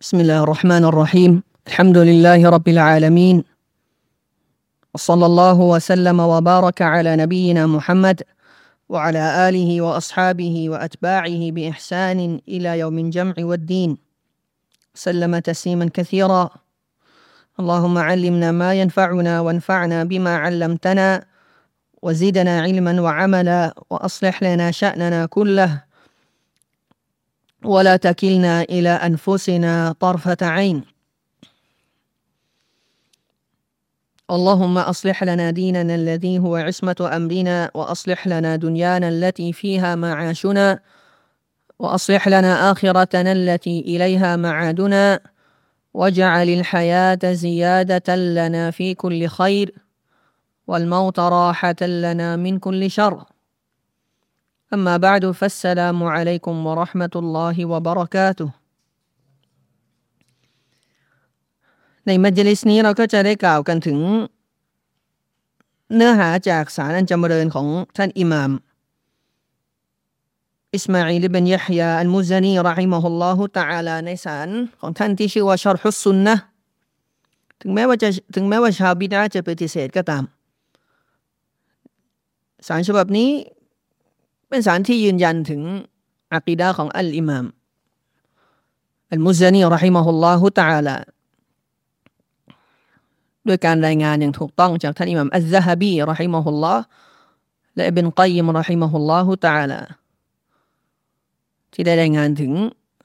بسم الله الرحمن الرحيم الحمد لله رب العالمين وصلى الله وسلم وبارك على نبينا محمد وعلى اله واصحابه واتباعه باحسان إلى يوم الجمع والدين سلم تسليما كثيرا اللهم علمنا ما ينفعنا وانفعنا بما علمتنا وزدنا علما وعملا واصلح لنا شاننا كله ولا تكلنا إلى أنفسنا طرفة عين. اللهم أصلح لنا ديننا الذي هو عصمة أمرنا وأصلح لنا دنيانا التي فيها معاشنا وأصلح لنا آخرتنا التي إليها معادنا واجعل الحياة زيادة لنا في كل خير والموت راحة لنا من كل شر. اما بعد فالسلام عليكم ورحمه الله وبركاته ในมัจลิสนี้เราก็จะได้กล่าวกันถึง เนื้อหาจากสารอันจำเริญของท่านอิหม่ามอิสมาอิลบินยะฮยาอัลมุซานีรอฮิมะฮุลลอฮุตะอาลาในสารของท่านที่ชื่อว่าชอรฮุสซุนนะถึงแม้ว่าจะถึงแม้ว่าชาวบิดาจะปฏิเสธก็ตาม สารฉบับนี้ เป็นสารที่ยืนยันถึงอักีดาของอัลอิมามอัลมุซานีรอฮิมะฮุลลอฮุตะอาลาด้วยการรายงานอย่างถูกต้องจากท่านอิหม่ามอัลซะฮบีรอฮิมะฮุลลอฮ์และอิบนกัยมรอฮิมะฮุลลอฮุตะอาลาที่ได้รายงานถึง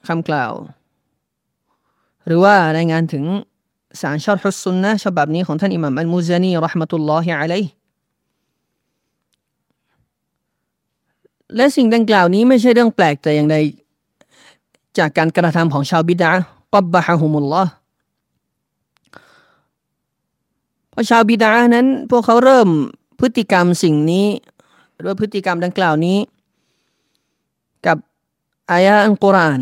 คำกล่าว หรือว่ารายงานถึงสารชอดฮุสซุนนะฉบับนี้ของท่านอิหม่ามอัลมุซานีรอฮ์มะตุลลอฮิอะลัย และสิ่งดังกล่าวนี้ไม่ใช่เรื่องแปลกแต่อย่างใดจากการกระทำของชาวบิดากับบะฮะฮุมุลลอฮ์เพราะชาวบิดานั้น พวกเขาเริ่มพฤติกรรมสิ่งนี้ หรือพฤติกรรมดังกล่าวนี้ กับอายะอันกุรอาน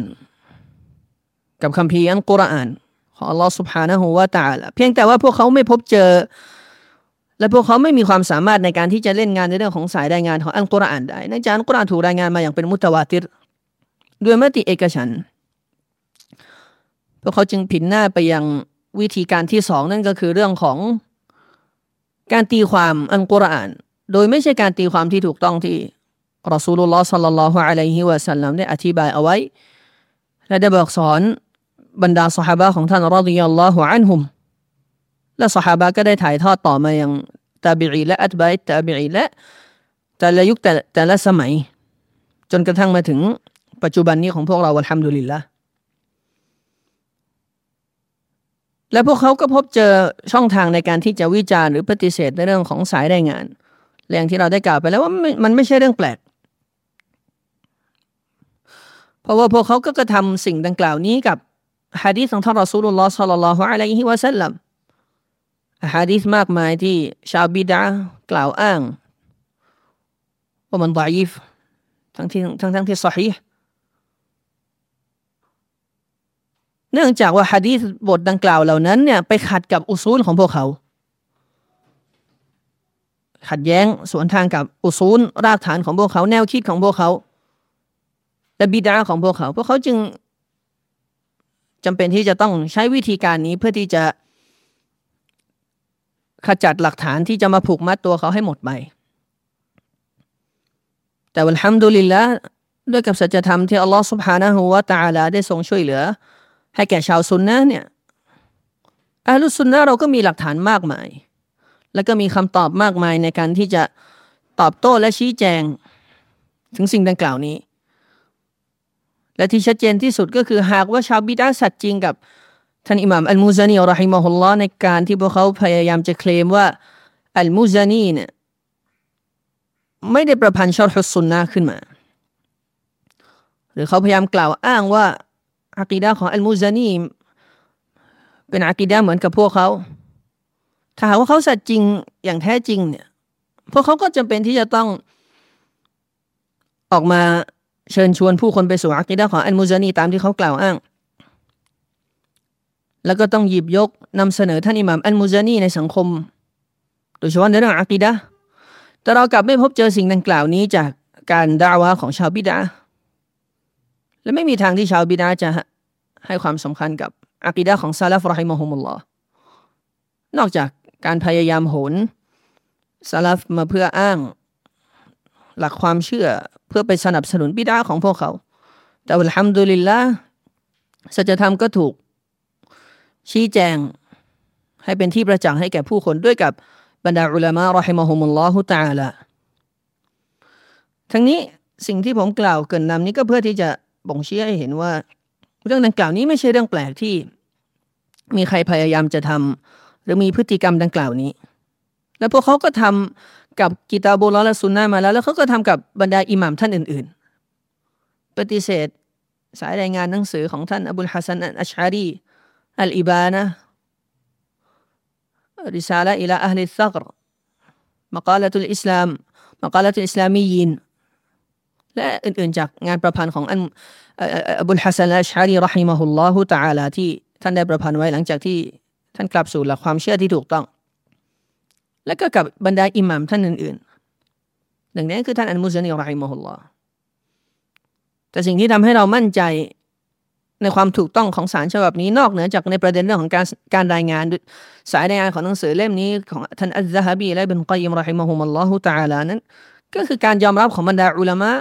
กับคำพีอันกุรอานของอัลลอฮ์ سبحانه และ تعالى เพียงแต่ว่าพวกเขาไม่พบเจอ และพวกเขาไม่มีความสามารถในการที่จะเล่นงานในเรื่องของสายรายงานของอัลกุรอานได้เนื่องจากอัลกุรอานถูกรายงานมาอย่างเป็นมุตวาติรด้วยมติเอกฉันพวกเขาจึงผินหน้าไปยังวิธีการที่สองนั่นก็คือเรื่องของการตีความอัลกุรอาน โดยไม่ใช่การตีความที่ถูกต้องที่รอสูลุลลอฮ์สัลลัลลอฮุอะลัยฮิวะสัลลัมได้อธิบายเอาไว้ และได้บอกสอนบรรดาสหายของท่านรอดิยัลลอฮุอันฮุม และสหายก็ได้ถ่ายทอดต่อมาอยังตาบิอีและอัตบายตาบิอีและแต่ละยุคแต่แต่ละสมัย จนกระทั่งมาถึงปัจจุบันนี้ของพวกเราอัลฮัมดุลิลละและพวกเขาก็พบเจอช่องทางในการที่จะวิจารณ์หรือปฏิเสธในเรื่องของสายรายงานแรงที่เราได้กล่าวไปแล้วว่ามันไม่ใช่เรื่องแปลก เพราะว่าพวกเขาก็กระทำสิ่งดังกล่าวนี้กับฮะดีษของท่านรอสูลุลลอฮ์สัลลัลลอฮุอะลัยฮิวะสัลลัม ฮะดีษมากมายที่ชาวบิดากล่าวอ้าง ว่ามันดอยิฟทั้งที่ทั้งทั้งที่สฮีเนื่องจากว่าฮะดีษบทดังกล่าวเหล่านั้นเนี่ยไปขัดกับอุซูลของพวกเขา ขัดแย้งสวนทางกับอุซูลรากฐานของพวกเขา แนวคิดของพวกเขา และบิดาของพวกเขา พวกเขาจึงจำเป็นที่จะต้องใช้วิธีการนี้เพื่อที่จะ ขจัดหลักฐานที่จะมาผูกมัดตัวเขาให้หมดไป แต่วันฮัมดุลิลละด้วยกับสัจธรรมที่อัลลอฮฺสุบฮานะฮูวะตาลาได้ทรงช่วยเหลือ ให้แก่ชาวซุนนะเนี่ยอาลุซุนนะเราก็มีหลักฐานมากมาย แล้วก็มีคำตอบมากมายในการที่จะตอบโต้และชี้แจง ถึงสิ่งดังกล่าวนี้ และที่ชัดเจนที่สุดก็คือหากว่าชาวบิดาสัตว์จริงกับ ท่านอิหม่ามอัลมูซานีรอฮิมะฮุลลอฮ์ในการที่พวกเขาพยายามจะเคลมว่าอัลมูซานีเนี่ยไม่ได้ประพันธ์ชอรฮุสซุนนะขึ้นมา หรือเขาพยายามกล่าวอ้างว่าอากีดาของอัลมูซานีเป็นอากีดาเหมือนกับพวกเขา ถ้าหากว่าเขาสัตย์จริงอย่างแท้จริงเนี่ยพวกเขาก็จำเป็นที่จะต้องออกมาเชิญชวนผู้คนไปสู่อากีดาของอัลมูซานีตามที่เขากล่าวอ้าง แล้วก็ต้องหยิบยกนำเสนอท่านอิหม่ามอัลมุซานีในสังคม โดยเฉพาะในเรื่องอากีดะแต่เรากลับไม่พบเจอสิ่งดังกล่าวนี้จากการด่าวะของชาวบิดาและไม่มีทางที่ชาวบิดาจะให้ความสำคัญกับอักีดะของซาลาฟรอฮิมะฮุมุลลอฮ์นอกจากการพยายามโหนซาลาฟมาเพื่ออ้าง หลักความเชื่อเพื่อไปสนับสนุนบิดาของพวกเขา แต่อัลฮัมดุลิลละสัจธรรมก็ถูก ชี้แจงให้เป็นที่ประจักษ์ให้แก่ผู้คนด้วยกับบรรดาอุลามะรอฮิมะฮุมุลลอฮุตาละทั้งนี้สิ่งที่ผมกล่าวเกินนำนี้ก็เพื่อที่จะบ่งชี้ให้เห็นว่า เรื่องดังกล่าวนี้ไม่ใช่เรื่องแปลกที่มีใครพยายามจะทำหรือมีพฤติกรรมดังกล่าวนี้ แล้วพวกเขาก็ทำกับกิตาบุลและสุนนะมาแล้ว แล้วเขาก็ทำกับบรรดาอิหม่ามท่านอื่น ๆ ปฏิเสธสายรายงานหนังสือของท่านอบุลฮัสซันอัชอารี อัลอิบานะริซาละอิลาอัลลิซักรมกาลตุลอิสลามมกาลตุลอิสลามีนและอื่นๆ จากงานประพันธ์ของอันอับุลฮัสซันอัชอารีรอฮิมะฮุลลอฮุตะอาลาที่ท่านได้ประพันธ์ไว้หลังจากที่ท่านกลับสู่หลักความเชื่อที่ถูกต้อง และก็กับบรรดาอิหมัมท่านอื่นๆหนึ่งนี้คือท่านอันมุซนีรอฮิมะฮุลลอฮ์แต่สิ่งที่ทำให้เรามั่นใจ ในความถูกต้องของสารฉบับนี้นอกเหนือจากในประเด็นเรื่องของการการรายงาน สายรายงานของหนังสือเล่มนี้ของท่านอัลซะฮบีและเป็นกัยมรอฮิมะฮุมัลลอฮุตะอาลานั้น ก็คือการยอมรับของบรรดาอุลามะ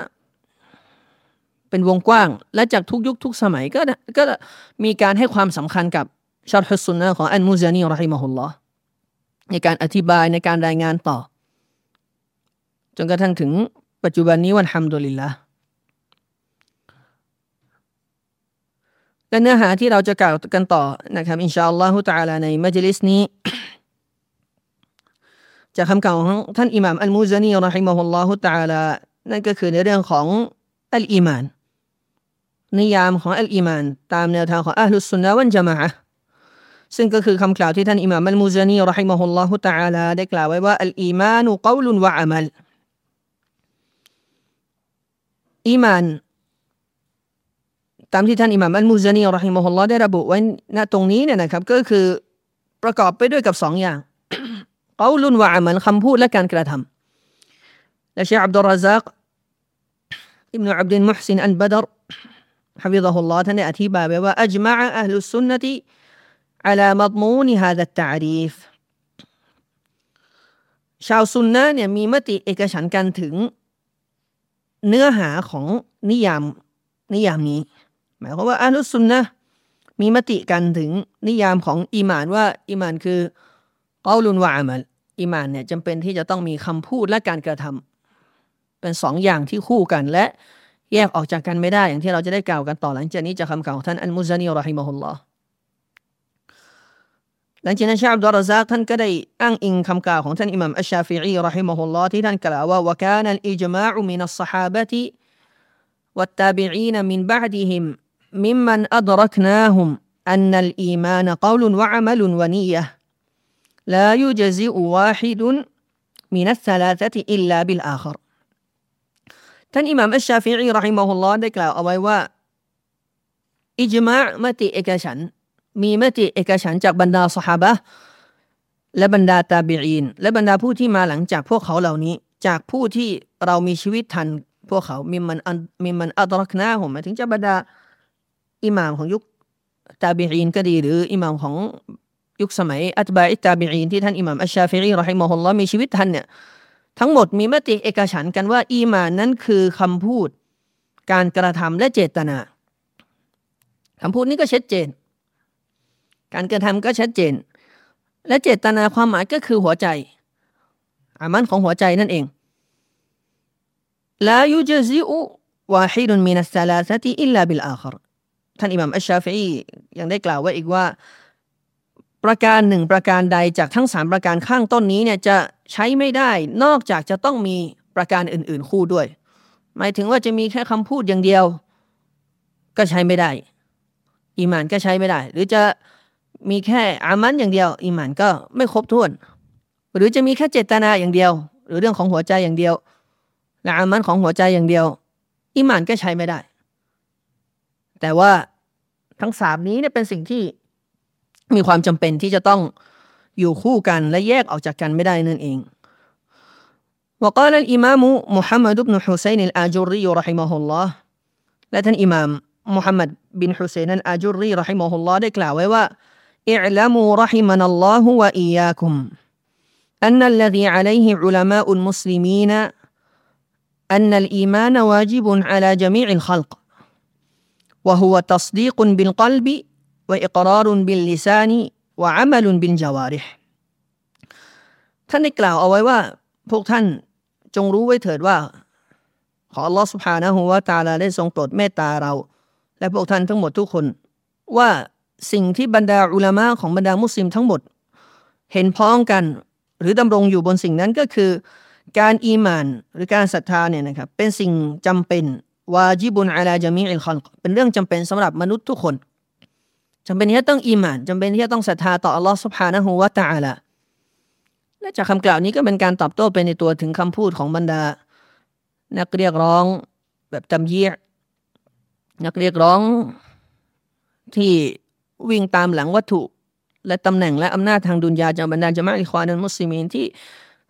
เป็นวงกว้าง และจากทุกยุคทุกสมัยก็ก็มีการให้ความสำคัญกับชาร์ฮุสุนนะของอันมุซานีรอฮิมะฮุลลอฮ์ในการอธิบายในการรายงานต่อ จนกระทั่งถึงปัจจุบันนี้วันฮัมดุลิลละ และเนื้อหาที่เราจะกล่าวกันต่อนะครับإن شاء الله تعالىในمجلسนี้จากคำกล่าวของท่านอิหม่ามอัลมูซานีرحمه الله تعالىนั่นก็คือในเรื่องของالإيمان นิยามของالإيمان ตามแนวทางของأهل السنة والجماعةซึ่งก็คือคำกล่าวที่ท่านอิหม่ามอัลมูซานีرحمه الله تعالىได้กล่าวไว้ว่าالإيمان قول وعمل إيمان ตามที่ท่านอิหม่ามอัลมูซานีرحمه اللهได้ระบุไว้ณตรงนี้เนี่ยนะครับ ก็คือประกอบไปด้วยกับสองอย่างقول وعملคำพูดและการกระทำและเชคอับดุรรอซซากอิบนุอับดิลมุห์ซินอัลบัดร حفظه اللهท่านได้อธิบายไว้ว่าأجمع أهل السنة على مضمون هذا التعريفชาวซุนนะเนี่ยมีมติเอกฉันกันถึงเนื้อหาของนิยามนิยามนี้ หมายความว่าอัลุสุนนะมีมติกันถึงนิยามของอิมานว่าอิมานคือเกาลุนวาอามันอิมานเนี่ยจำเป็นที่จะต้องมีคำพูดและการกระทำเป็นสองอย่างที่คู่กันและแยกออกจากกันไม่ได้อย่างที่เราจะได้กล่าวกันต่อหลังจากนี้จากคำกล่าวของท่านอัลมุซานีรอฮิมะฮุลลอฮ์หลังจากนั้นชาอับดุรซากท่านก็ได้อ้างอิงคำกล่าวของท่านอิหมามอัชชาฟิอีรอฮิมะฮุลลอฮ์ที่ท่านกล่าวว่าวกานัลอิจมาอุมินัสซาฮาบะติวัตตาบิอีนมินบะดิฮิม ممن أدركناهم أن الإيمان قول وعمل ونية لا يجزئ واحد من الثلاثة إلا بالآخر ท่านอิหม่ามอัชชาฟิอีรอฮิมะฮุลลอฮ์ได้กล่าวเอาไว้ว่าอิจมา์มติเอกฉันมีมติเอกฉันจากบรรดาสหาบะและบรรดาตาบีอีนและบรรดาผู้ที่มาหลังจากพวกเขาเหล่านี้ จากผู้ที่เรามีชีวิตทันพวกเขามีมันมีมันอัตรักนาผมหมายถึงจะบรรดา อิหม่ามของยุคตาบีอีนก็ดี หรืออิหม่ามของยุคสมัยอัตบาอิตาบีอีนที่ท่านอิหม่ามอัชชาฟิรีรอฮิมะฮุลลอฮ์มีชีวิตท่านเนี่ยทั้งหมดมีมติเอกฉันกันว่า อีมานนั้นคือคำพูด การกระทำและเจตนาคำพูดนี้ก็ชัดเจน การกระทำก็ชัดเจน และเจตนาความหมายก็คือหัวใจ อามันของหัวใจนั่นเองลายุจซิอุวาฮิดุนมินัสซาลาซติอิลลาบิลอาคร ท่านอิหม่ามอัชชาฟียังได้กล่าวไว้อีกว่า ประการหนึ่งประการใดจากทั้งสามประการข้างต้นนี้เนี่ยจะใช้ไม่ได้นอกจากจะต้องมีประการอื่น ๆ คู่ด้วย หมายถึงว่าจะมีแค่คำพูดอย่างเดียว ก็ใช้ไม่ได้อีมานก็ใช้ไม่ได้ หรือจะมีแค่อามันอย่างเดียวอีมานก็ไม่ครบถ้วน หรือจะมีแค่เจตนาอย่างเดียว หรือเรื่องของหัวใจอย่างเดียวและอามันของหัวใจอย่างเดียวอิมานก็ใช้ไม่ได้ แต่ว่าทั้งสามนี้เนี่ยเป็นสิ่งที่มีความจำเป็นที่จะต้องอยู่คู่กันและแยกออกจากกันไม่ได้นั่นเอง وقال الإمام محمد بن حسين الآجري رحمه الله และท่านอิหม่าม มุฮัมมัดบินฮุเซนันอาจุรีรอฮิมอฮุลลอฮ์ได้กล่าวไว้ว่าอิลามูรฮิมันัลลอฮุวะอียาคุม أن الذي عليه علماء المسلمين أن الإيمان واجب على جميع الخلق وهو تصديق بالقلب وإقرار باللسان وعمل بالجوارح ท่านได้กล่าวเอาไว้ว่า พวกท่านจงรู้ไว้เถิดว่า ขออัลลอฮฺสุบฮานะฮูวาตาลาได้ทรงโปรดเมตตาเรา และพวกท่านทั้งหมดทุกคน ว่าสิ่งที่บรรดาอุลามะของบรรดามุสลิมทั้งหมด เห็นพ้องกัน หรือดำรงอยู่บนสิ่งนั้นก็คือ การอีมาน หรือการศรัทธาเนี่ยนะครับ เป็นสิ่งจำเป็น วาจิบุนอาลาจามีอิลคอนเป็นเรื่องจำเป็นสำหรับมนุษย์ทุกคนจำเป็นที่จะต้องإيمانจำเป็นที่จะต้องศรัทธาต่ออัลลอฮฺسبحانه وتعالىและจากคำกล่าวนี้ก็เป็นการตอบโต้ไปในตัวถึงคำพูดของบรรดา นักเรียกร้องแบบจำเยียนักเรียกร้องที่วิ่งตามหลังวัตถุ และตำแหน่งและอำนาจทางدنياจากบรรดาجماعة إخوان المسلمينที่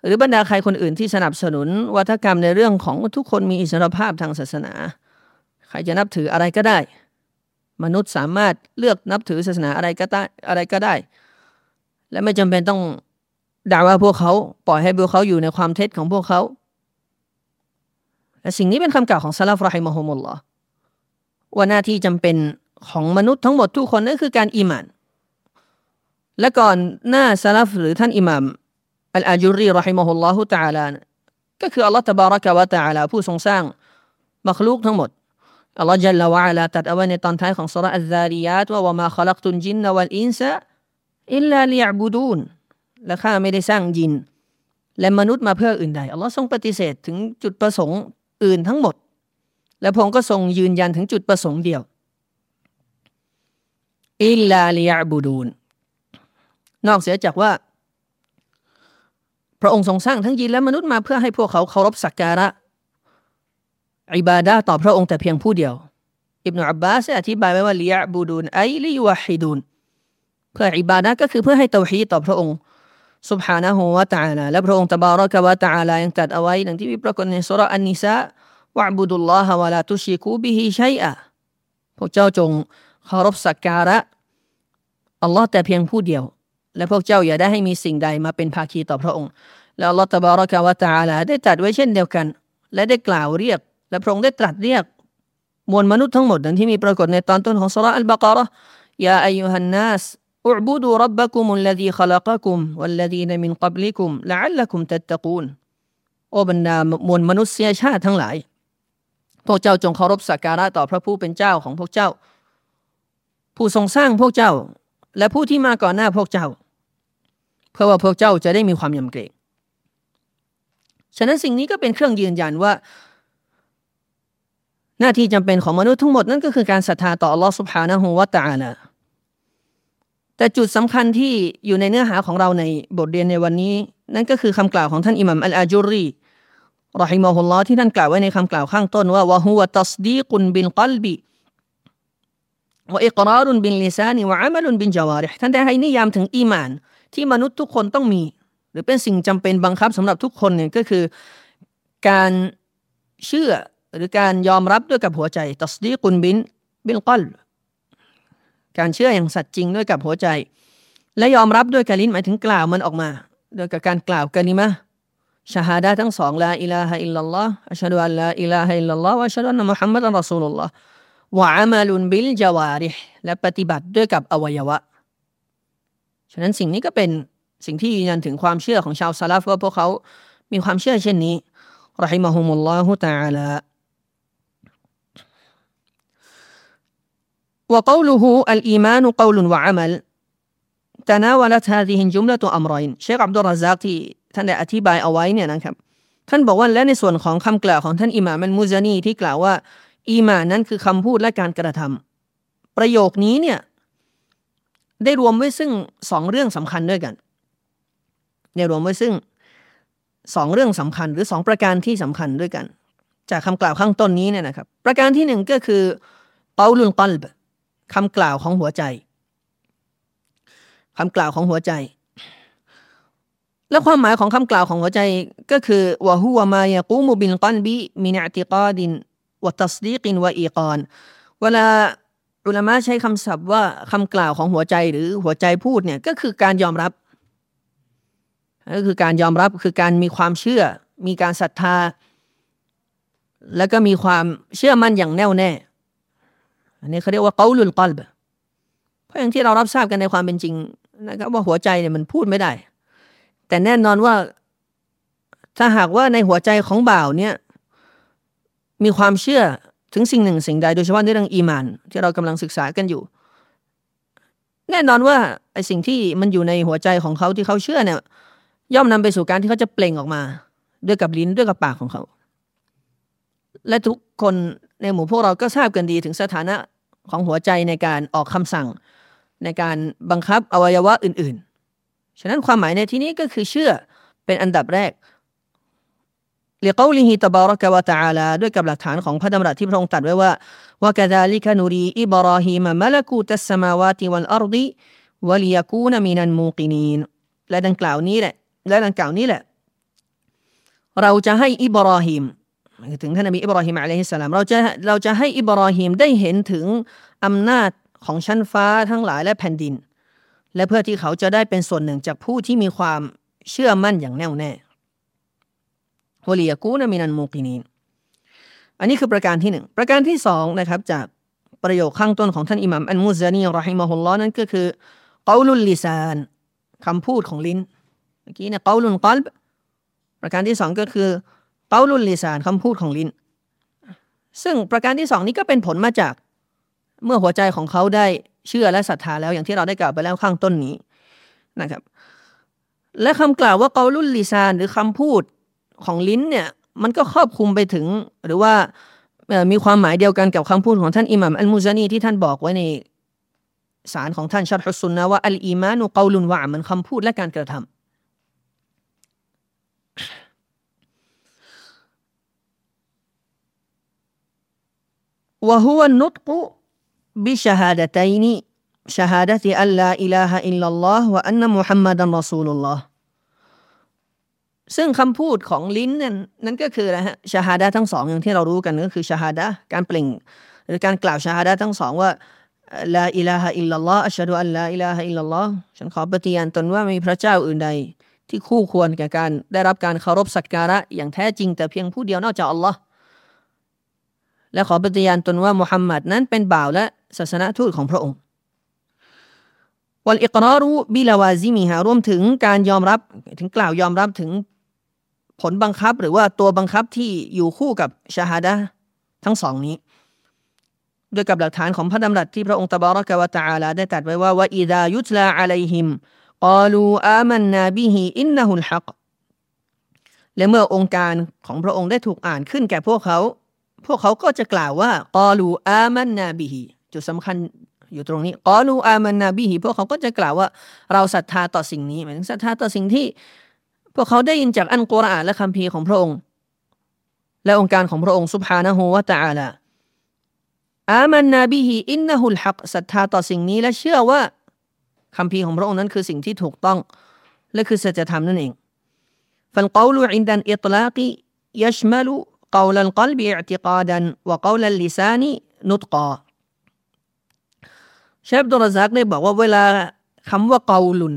หรือบรรดาใครคนอื่นที่สนับสนุนวัฒกรรมในเรื่องของทุกคนมีอิสรภาพทางศาสนา ใครจะนับถืออะไรก็ได้ มนุษย์สามารถเลือกนับถือศาสนาอะไรก็ได้อะไรก็ได้ และไม่จำเป็นต้องด่าว่าพวกเขาปล่อยให้พวกเขาอยู่ในความเท็จของพวกเขาและสิ่งนี้เป็นคำกล่าวของซาลาฟรอฮิมฮุมุลลอว่าหน้าที่จำเป็นของมนุษย์ทั้งหมดทุกคนนั่นคือการอิมาน และก่อนหน้าซาลาฟหรือท่านอิหมาม อัลอาจุรีรอฮิมะฮุลลอฮุตะอาลาก็คืออัลลอฮฺตบารักะวะตะอาลาผู้ทรงสร้างมัคลูกทั้งหมดอัลลอฮฺจัลลวะอาลาตัดเอาไว้ในตอนท้ายของสุรอัลซาริยาตว่าวะมาขลักตุนจินนวัลอินซะอิลลาลิยบูดูนและข้าไม่ได้สร้างยิน และมนุษย์มาเพื่ออื่นใดอัลลอฮ์ทรงปฏิเสธถึงจุดประสงค์อื่นทั้งหมด และพระองค์ก็ทรงยืนยันถึงจุดประสงค์เดียวอิลลาลิยาบูดูนนอกเสียจากว่า พระองค์ทรงสร้างทั้งยินและมนุษย์มาเพื่อให้พวกเขาเคารพสักการะอิบาดาต่อพระองค์แต่เพียงผู้เดียว อิบนาอับบาสอธิบายไว้ว่าลิยาบูดูนไอลิยวะฮิดูนเพื่ออิบาดาก็คือเพื่อให้เตาฮีต่อพระองค์ سبحانه และ تعالى และพระองค์ตบารกวะ تعالى ยังตรัสเอาไว้ดังที่มีปรากฏในสุรอันนิสาวะบุดุลลอฮะวะลาตุชิกูบิฮิชัยอะพวกเจ้าจงเคารพสักการะอัลลอฮ์แต่เพียงผู้เดียว และพวกเจ้าอย่าได้ให้มีสิ่งใดมาเป็นภาคีต่อพระองค์ แล้วลอตบารกาวตาลาได้ตัดไว้เช่นเดียวกัน และได้กล่าวเรียก และพระองค์ได้ตรัสเรียก มวลมนุษย์ทั้งหมดดังที่มีปรากฏในตอนต้นของสุราอัลบากระยาอายุฮันนัสอุบุดูรับบักุมุลลดีขลักกุมวัลลดีนมินกับลิกุมละอัลลักุมตัตตะกูลโอบรรดามวลมนุษยชาติทั้งหลาย พวกเจ้าจงเคารพสักการะต่อพระผู้เป็นเจ้าของพวกเจ้า ผู้ทรงสร้างพวกเจ้า และผู้ที่มาก่อนหน้าพวกเจ้า เพื่อว่าพวกเจ้าจะได้มีความยำเกรงฉะนั้นสิ่งนี้ก็เป็นเครื่องยืนยันว่า หน้าที่จำเป็นของมนุษย์ทั้งหมดนั่นก็คือการศรัทธาต่อลอสุภฮานะฮูวาตาละแต่จุดสำคัญที่อยู่ในเนื้อหาของเราในบทเรียนในวันนี้ นั่นก็คือคำกล่าวของท่านอิหมัมอัลอาจุรีรอฮิมอฮุลลอที่ท่านกล่าวไว้ในคำกล่าวข้างต้นว่าวะฮุวะตัสดีกุนบินกัลบีวะอิกรารุนบินลิซานีวะอามลุนบินจาวาริท่านได้ให้นิยามถึงอีมาน ที่มนุษย์ทุกคนต้องมี หรือเป็นสิ่งจำเป็นบังคับสำหรับทุกคนเนี่ยก็คือการเชื่อหรือการยอมรับด้วยกับหัวใจตัสดีกุนบินบินกัลการเชื่ออย่างสัตย์จริงด้วยกับหัวใจ และยอมรับด้วยกับลิ้นหมายถึงกล่าวมันออกมาโดยกับการกล่าวكلمة شهادةทั้งสองلا إله إلا الله أشهد أن لا إله إلا الله وأشهد أن محمدا رسول الله وعمل بالجوارحและปฏิบัติด้วยกับอวัยวะ ฉะนั้นสิ่งนี้ก็เป็นสิ่งที่ยืนยันถึงความเชื่อของชาวซาลาฟว่าพวกเขามีความเชื่อเช่นนี้รอฮิมะฮุมุลลอฮุตะอาลา وقوله الإيمان قول وعمل تناولت هذه الجملة أمرين เชคอับดุลรซากที่ท่านได้อธิบายเอาไว้เนี่ยนะครับท่านบอกว่าและในส่วนของคำกล่าวของท่านอิหม่ามมันมูซานีที่กล่าวว่าอีมานนั้นคือคำพูดและการกระทำ ประโยคนี้เนี่ย ได้รวมไว้ซึ่งสองเรื่องสำคัญด้วยกันได้รวมไว้ซึ่งสองเรื่องสำคัญหรือสองประการที่สำคัญด้วยกัน จากคำกล่าวข้างต้นนี้เนี่ยนะครับ ประการที่หนึ่งก็คือเกาลุลกัลบคำกล่าวของหัวใจคำกล่าวของหัวใจ และความหมายของคำกล่าวของหัวใจก็คือวะฮุวมายะกูมุบินกัลบีมินอติกาดินวะตัสดีกินวะอีกานเวลา อุลามะใช้คำศัพท์ว่าคำกล่าวของหัวใจหรือหัวใจพูดเนี่ยก็คือการยอมรับ ก็คือการยอมรับคือการมีความเชื่อ มีการศรัทธา แล้วก็มีความเชื่อมั่นอย่างแน่วแน่ อันนี้เขาเรียกว่าเกาลุลกอลบเพราะอย่างที่เรารับทราบกันในความเป็นจริงนะครับว่าหัวใจเนี่ยมันพูดไม่ได้ แต่แน่นอนว่าถ้าหากว่าในหัวใจของบ่าวเนี่ยมีความเชื่อ ถึงสิ่งหนึ่งสิ่งใดโดยเฉพาะในเรื่องอีมาน ที่เรากำลังศึกษากันอยู่ แน่นอนว่าไอสิ่งที่มันอยู่ในหัวใจของเขาที่เขาเชื่อเนี่ย ย่อมนำไปสู่การที่เขาจะเปล่งออกมา ด้วยกับลิ้นด้วยกับปากของเขา และทุกคนในหมู่พวกเราก็ทราบกันดีถึงสถานะของหัวใจในการออกคำสั่ง ในการบังคับอวัยวะอื่น ๆ ฉะนั้นความหมายในที่นี้ก็คือเชื่อเป็นอันดับแรก หรือเกาลิฮิตบารกวะตาลาด้วยกับหลักฐานของพระดำรัสที่พระองค์ตรัสไว้ว่าว่ากะดาลิกนุรีอิบรอฮิมะมลกูตัสมาวาติวัลอัรดิวลียกูนมินันมูกินีนและดังกล่าวนี้แหละ และดังกล่าวนี้แหละ เราจะให้อิบรอฮิมถึงท่านนบีอิบราฮิมอะลัยฮิสสลามเราจะเราจะให้อิบราฮิมได้เห็นถึงอำนาจของชั้นฟ้าทั้งหลายและแผ่นดิน และเพื่อที่เขาจะได้เป็นส่วนหนึ่งจากผู้ที่มีความเชื่อมั่นอย่างแน่วแน่ วลียกูนมินันโมกินีนอันนี้คือประการที่หนึ่งประการที่สองนะครับจากประโยคข้างต้นของท่านอิหมัมอันมุซานีรอฮิมะฮุลลอนั้นก็คือเกาลุลลิซานคำพูดของลิ้นเมื่อกี้เนี่ยเกาลุนกอลบประการที่สองก็คือเกาลุลลิซานคำพูดของลิ้น ซึ่งประการที่สองนี้ก็เป็นผลมาจากเมื่อหัวใจของเขาได้เชื่อและศรัทธาแล้วอย่างที่เราได้กล่าวไปแล้วข้างต้นนี้นะครับ และคำกล่าวว่าเกาลุลลิซานหรือคำพูด ของลิ้นเนี่ยมันก็ครอบคลุมไปถึง หรือว่ามีความหมายเดียวกันกับคำพูดของท่านอิหมัมอัลมุซานีที่ท่านบอกไว้ในสารของท่านชัดฮุสุนนะว่าอัลอีมานุกาลุนวะมันคำพูดและการกระทำวะฮุวนุตกุบิชฮาดะตัยนี شهادة أن لا إله إلا الله وأن محمدا رسول الله ซึ่งคำพูดของลิ้นนั้นนั่นก็คือนะฮะชาฮาดะทั้งสองอย่างที่เรารู้กันก็คือชาฮาดะการเปล่ง หรือการกล่าวชาฮาดะทั้งสองว่าลาอิลาฮะอิลลัลลอฮ์อัชฮะดุอัลลาอิลาฮะอิลลัลลอฮ์ฉันขอปฏิญาณตนว่าไม่มีพระเจ้าอื่นใด ที่คู่ควรแก่การได้รับการเคารพสักการะอย่างแท้จริง แต่เพียงผู้เดียวนอกจากอัลลอฮ์และขอปฏิญาณตนว่ามุฮัมมัดนั้นเป็นบ่าวและศาสนทูตของพระองค์วันอิกรารุบิลาวาซิมีฮารวมถึงการยอมรับถึงกล่าวยอมรับถึง ผลบังคับหรือว่าตัวบังคับที่อยู่คู่กับชาฮาดะทั้งสองนี้ ด้วยกับหลักฐานของพระดำรัสที่พระองค์ตบารักวะตาลาได้ตรัสไว้ว่าว่าอิดายุตลาอะลัยฮิมกาลูอามันนาบิฮิอินนะฮุลฮักและเมื่อองค์การของพระองค์ได้ถูกอ่านขึ้นแก่พวกเขา พวกเขาก็จะกล่าวว่ากาลูอามันนาบิฮิจุดสำคัญอยู่ตรงนี้กาลูอามันนาบิฮิพวกเขาก็จะกล่าวว่าเราศรัทธาต่อสิ่งนี้หมายถึงศรัทธาต่อสิ่งที่ พวกเขาได้ยินจากอันกุรอานและคำพีของพระองค์ และองค์การของพระองค์สุภฮานะฮูวะตะอาลาอามันนาบิฮีอินนะฮุลฮักศรัทธาต่อสิ่งนี้และเชื่อว่าคำพีของพระองค์นั้นคือสิ่งที่ถูกต้อง และคือสัจธรรมนั่นเองฟัลกาลูอินดันอิตลากียัชมลูกาลัลกลบีอติกาดันวกาลัลลิซานีนุตกาเชฟดุรซักได้บอกว่าเวลาคำว่ากาลุน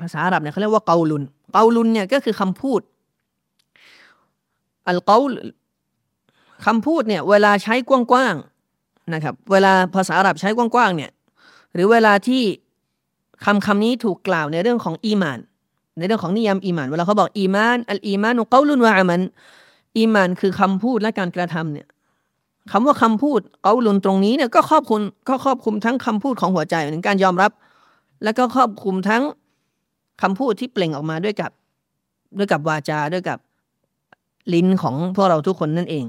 ภาษาอาหรับเนี่ยเขาเรียกว่าเกาลุน เกาลุนเนี่ยก็คือคำพูด อัลเกาคำพูดเนี่ยเวลาใช้กว้างๆนะครับ เวลาภาษาอาหรับใช้กว้างๆเนี่ย หรือเวลาที่คำคำนี้ถูกกล่าวในเรื่องของอีมาน ในเรื่องของนิยามอีมาน เวลาเขาบอกอีมาน อัลอีมานุเกาลุนวะมันอีมานคือคำพูดและการกระทำเนี่ยคำว่าคำพูดเกาลุนตรงนี้เนี่ยก็ครอบคลุมก็ครอบคลุมทั้งคำพูดของหัวใจถึงการยอมรับ และก็ครอบคลุมทั้ง คำพูดที่เปล่งออกมาด้วยกับด้วยกับวาจาด้วยกับลิ้นของพวกเราทุกคนนั่นเอง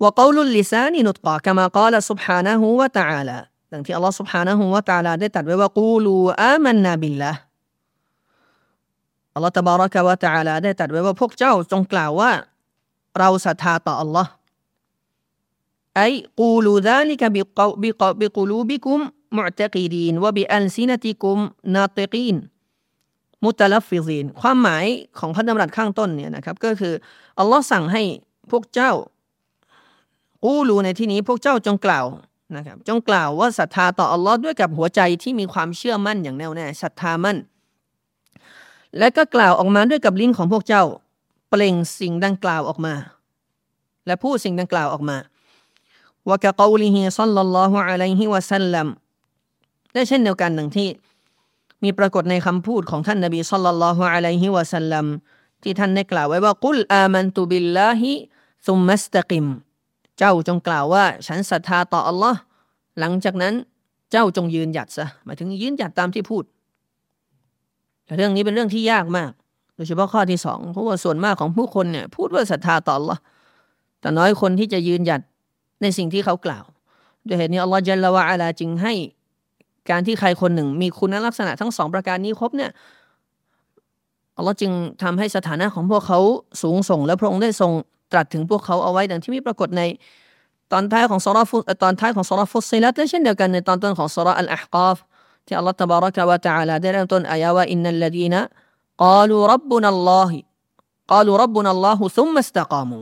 ว่าเกาลุลลิซานีนุตกะกามากาล سبحانه และ تعالى ดังที่อัลลอฮ์ سبحانه และ تعالى ได้ตรัสไว้ว่ากูลูอามันนาบิลละอัลลอฮ์ตบารักะวะ تعالى ได้ตรัสไว้ว่าพวกเจ้าจงกล่าวว่า เราศรัทธาต่ออัลลอฮ์ไอ้กูลู ذلك بقلوبكم معتقدين وبألسنتكم ناطقين มุ ตะกีดีนวะบิอันซีนติกุมนาตกีนมุตลัฟฟิซีนความหมายของพระดำรัสข้างต้นเนี่ยนะครับก็คืออัลลอฮ์สั่งให้พวกเจ้ากูรูในที่นี้พวกเจ้าจงกล่าวนะครับจงกล่าวว่าศรัทธาต่ออัลลอฮ์ด้วยกับหัวใจที่มีความเชื่อมั่นอย่างแน่วแน่ศรัทธามั่น และก็กล่าวออกมาด้วยกับลิ้นของพวกเจ้า เปล่งสิ่งดังกล่าวออกมา และพูดสิ่งดังกล่าวออกมาวกะกอลิฮิซัลลัลลอฮุอะลัยฮิวะสัลลัม ได้เช่นเดียวกันหนึ่งที่มีปรากฏในคำพูดของท่านนบีสัลลัลลอฮุอะลัยฮิวะสัลลัมที่ท่านได้กล่าวไว้ว่ากุลอามันตุบิลลาฮิซุมมัสตะกิม เจ้าจงกล่าวว่าฉันศรัทธาต่ออัลลอฮ์หลังจากนั้นเจ้าจงยืนหยัดซะหมายถึงยืนหยัดตามที่พูดแต่เรื่องนี้เป็นเรื่องที่ยากมาก โดยเฉพาะข้อที่สองเพราะว่าส่วนมากของผู้คนเนี่ยพูดว่าศรัทธาต่ออัลลอฮ์แต่น้อยคนที่จะยืนหยัดในสิ่งที่เขากล่าว ด้วยเหตุนี้อัลลอฮ์จัลลวะอาลาจึงให้ การที่ใครคนหนึ่งมีคุณลักษณะทั้งสองประการนี้ครบเนี่ยอัลลอฮ์จึงทำให้สถานะของพวกเขาสูงส่ง และพระองค์ได้ทรงตรัสถึงพวกเขาเอาไว้ดังที่มีปรากฏในตอนท้ายของสุรฟุตอนท้ายของสุรฟุตซิลัตและเช่นเดียวกันในตอนต้นของสุรอัลอาฮกาฟที่อัลลอฮ์ตบารักะวะตะอาลาได้เริ่มต้นอายะว่าอินนัลลดีนะกาลูรับบุนัลลอฮิกาลูรับบุนัลลอฮุซุมมัสตะกามู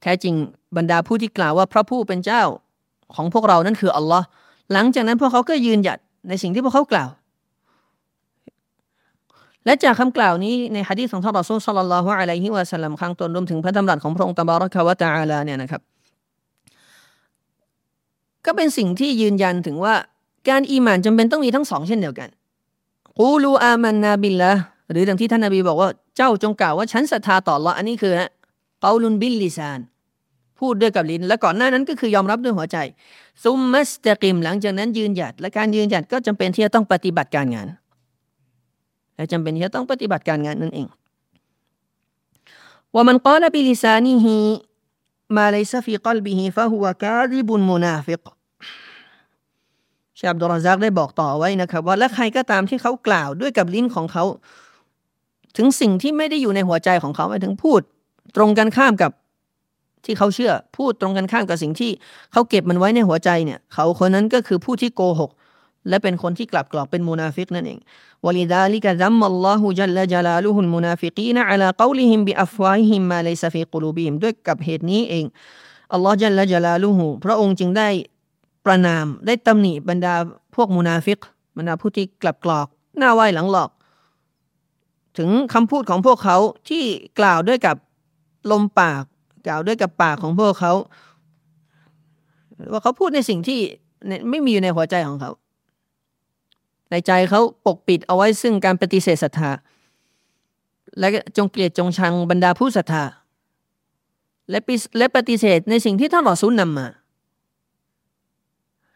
แท้จริงบรรดาผู้ที่กล่าวว่าพระผู้เป็นเจ้าของพวกเรานั้นคืออัลลอฮ์ หลังจากนั้นพวกเขาก็ยืนหยัดในสิ่งที่พวกเขากล่าว และจากคำกล่าวนี้ในฮะดีษของท่านรอซูลสัลลัลลอฮุอะลัยฮิวะสัลลัมข้างต้นรวมถึงพระดำรัสของพระองค์ตบารักะวะตะอาลาเนี่ยนะครับ ก็เป็นสิ่งที่ยืนยันถึงว่าการอีหมานจำเป็นต้องมีทั้งสองเช่นเดียวกันกูลูอามันนาบิลละหรือดังที่ท่านนบีบอกว่าเจ้าจงกล่าวว่าฉันศรัทธาต่ออัลลอฮ์อันนี้คือقول باللسان พูดด้วยกับลิ้น และก่อนหน้านั้นก็คือยอมรับด้วยหัวใจ ثم استقمหลังจากนั้นยืนหยัด และการยืนหยัดก็จำเป็นที่จะต้องปฏิบัติการงาน และจำเป็นที่จะต้องปฏิบัติการงานนั่นเองว่ามันกล่าวบิลิซานีฮีมาเลซฟีกลบิฮีฟะฮุวกาดิบุนมุนาฟิกชาบดรซักได้บอกต่อไว้นะครับ ว่าและใครก็ตามที่เขากล่าวด้วยกับลิ้นของเขา ถึงสิ่งที่ไม่ได้อยู่ในหัวใจของเขาหมายถึงพูด ตรงกันข้ามกับ ที่เขาเชื่อ พูดตรงกันข้ามกับสิ่งที่เขาเก็บมันไว้ในหัวใจเนี่ย เขาคนนั้นก็คือผู้ที่โกหก และเป็นคนที่กลับกรอกเป็นมูนาฟิกนั่นเองولذلك ذم الله جل جلاله المنافقين على قولهم بأفواههم ما ليس في قلوبهمด้วยกับเหตุนี้เองอัลลอฮ์جل جلالهพระองค์จึงได้ประณามได้ตำหนิบรรดาพวกمنافقบรรดาผู้ที่กลับกรอกหน้าไหวหลังหลอก ถึงคำพูดของพวกเขาที่กล่าวด้วยกับลมปาก กล่าวด้วยกับปากของพวกเขา ว่าเขาพูดในสิ่งที่ไม่มีอยู่ในหัวใจของเขา ในใจเขาปกปิดเอาไว้ซึ่งการปฏิเสธศรัทธา และจงเกลียดจงชังบรรดาผู้ศรัทธา และและปฏิเสธในสิ่งที่ท่านหล่อซุนนำมา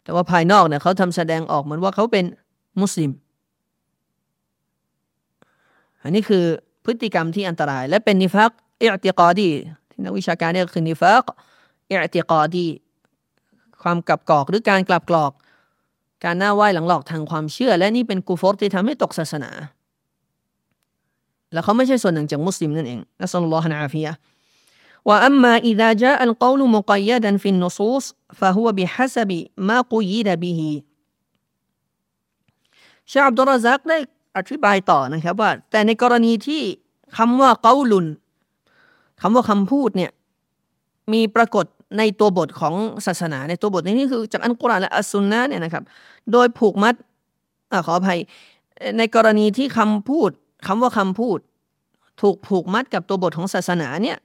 แต่ว่าภายนอกเนี่ยเขาทำแสดงออกเหมือนว่าเขาเป็นมุสลิม อันนี้คือพฤติกรรมที่อันตราย และเป็นนิฟักอิอติกอดี นักวิชาการเนี่ยคือนิฟักอิอติกอดีความกลับกอกหรือการกลับกรอก การหน้าไหว้หลังหลอกทางความเชื่อ และนี่เป็นกูฟอร์ที่ทำให้ตกศาสนา แล้วเขาไม่ใช่ส่วนหนึ่งจากมุสลิมนั่นเองนัสลลอฮฺนะอาฟียะ وأما إذا جاء القول مقيدا في النصوص فهو بحسب ما قيد به ชาอับดุลรซักได้อธิบายต่อนะครับว่า แต่ในกรณีที่คำว่าเกาลุน คำว่าคำพูดเนี่ยมีปรากฏในตัวบทของศาสนาในตัวบทนี้คือจากอันกุรอานและอัสซุนนะเนี่ยนะครับ โดยผูกมัดอขออภัยในกรณีที่คำพูดคำว่าคำพูด ถูกผูกมัดกับตัวบทของศาสนาเนี่ย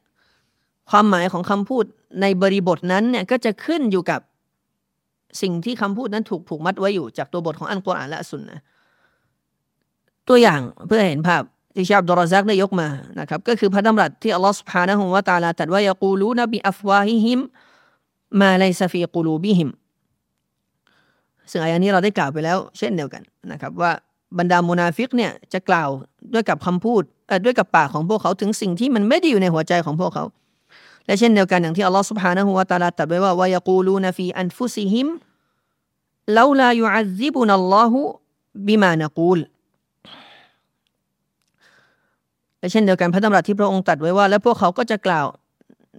ความหมายของคำพูดในบริบทนั้นเนี่ยก็จะขึ้นอยู่กับสิ่งที่คำพูดนั้นถูกผูกมัดไว้อยู่จากตัวบทของอันกุรอานและอัสุนนะตัวอย่างเพื่อเห็นภาพ ที่ชาบดรซักได้ยกมานะครับก็คือพระดำรัสที่อัลลอฮฺสุบฮานะฮุวาตาลาตัดว่ายากูลูนบิอัฟวาฮิฮิมมาไลซาฟีกูลูบิฮิมซึ่งآيةนี้เราได้กล่าวไปแล้ว เช่นเดียวกันนะครับว่าบรรดาمنافقเนี่ยจะกล่าวด้วยกับคำพูดด้วยกับปากของพวกเขาถึงสิ่งที่มันไม่ได้อยู่ในหัวใจของพวกเขา และเช่นเดียวกันอย่างที่อัลลอฮฺสุบฮานะฮุวาตาลาตัดไว้ว่าويقولون في أنفسهم لولا يعذبنا الله بما نقول และเช่นเดียวกันพระดำรัสที่พระองค์ตรัสไว้ว่า และพวกเขาก็จะกล่าว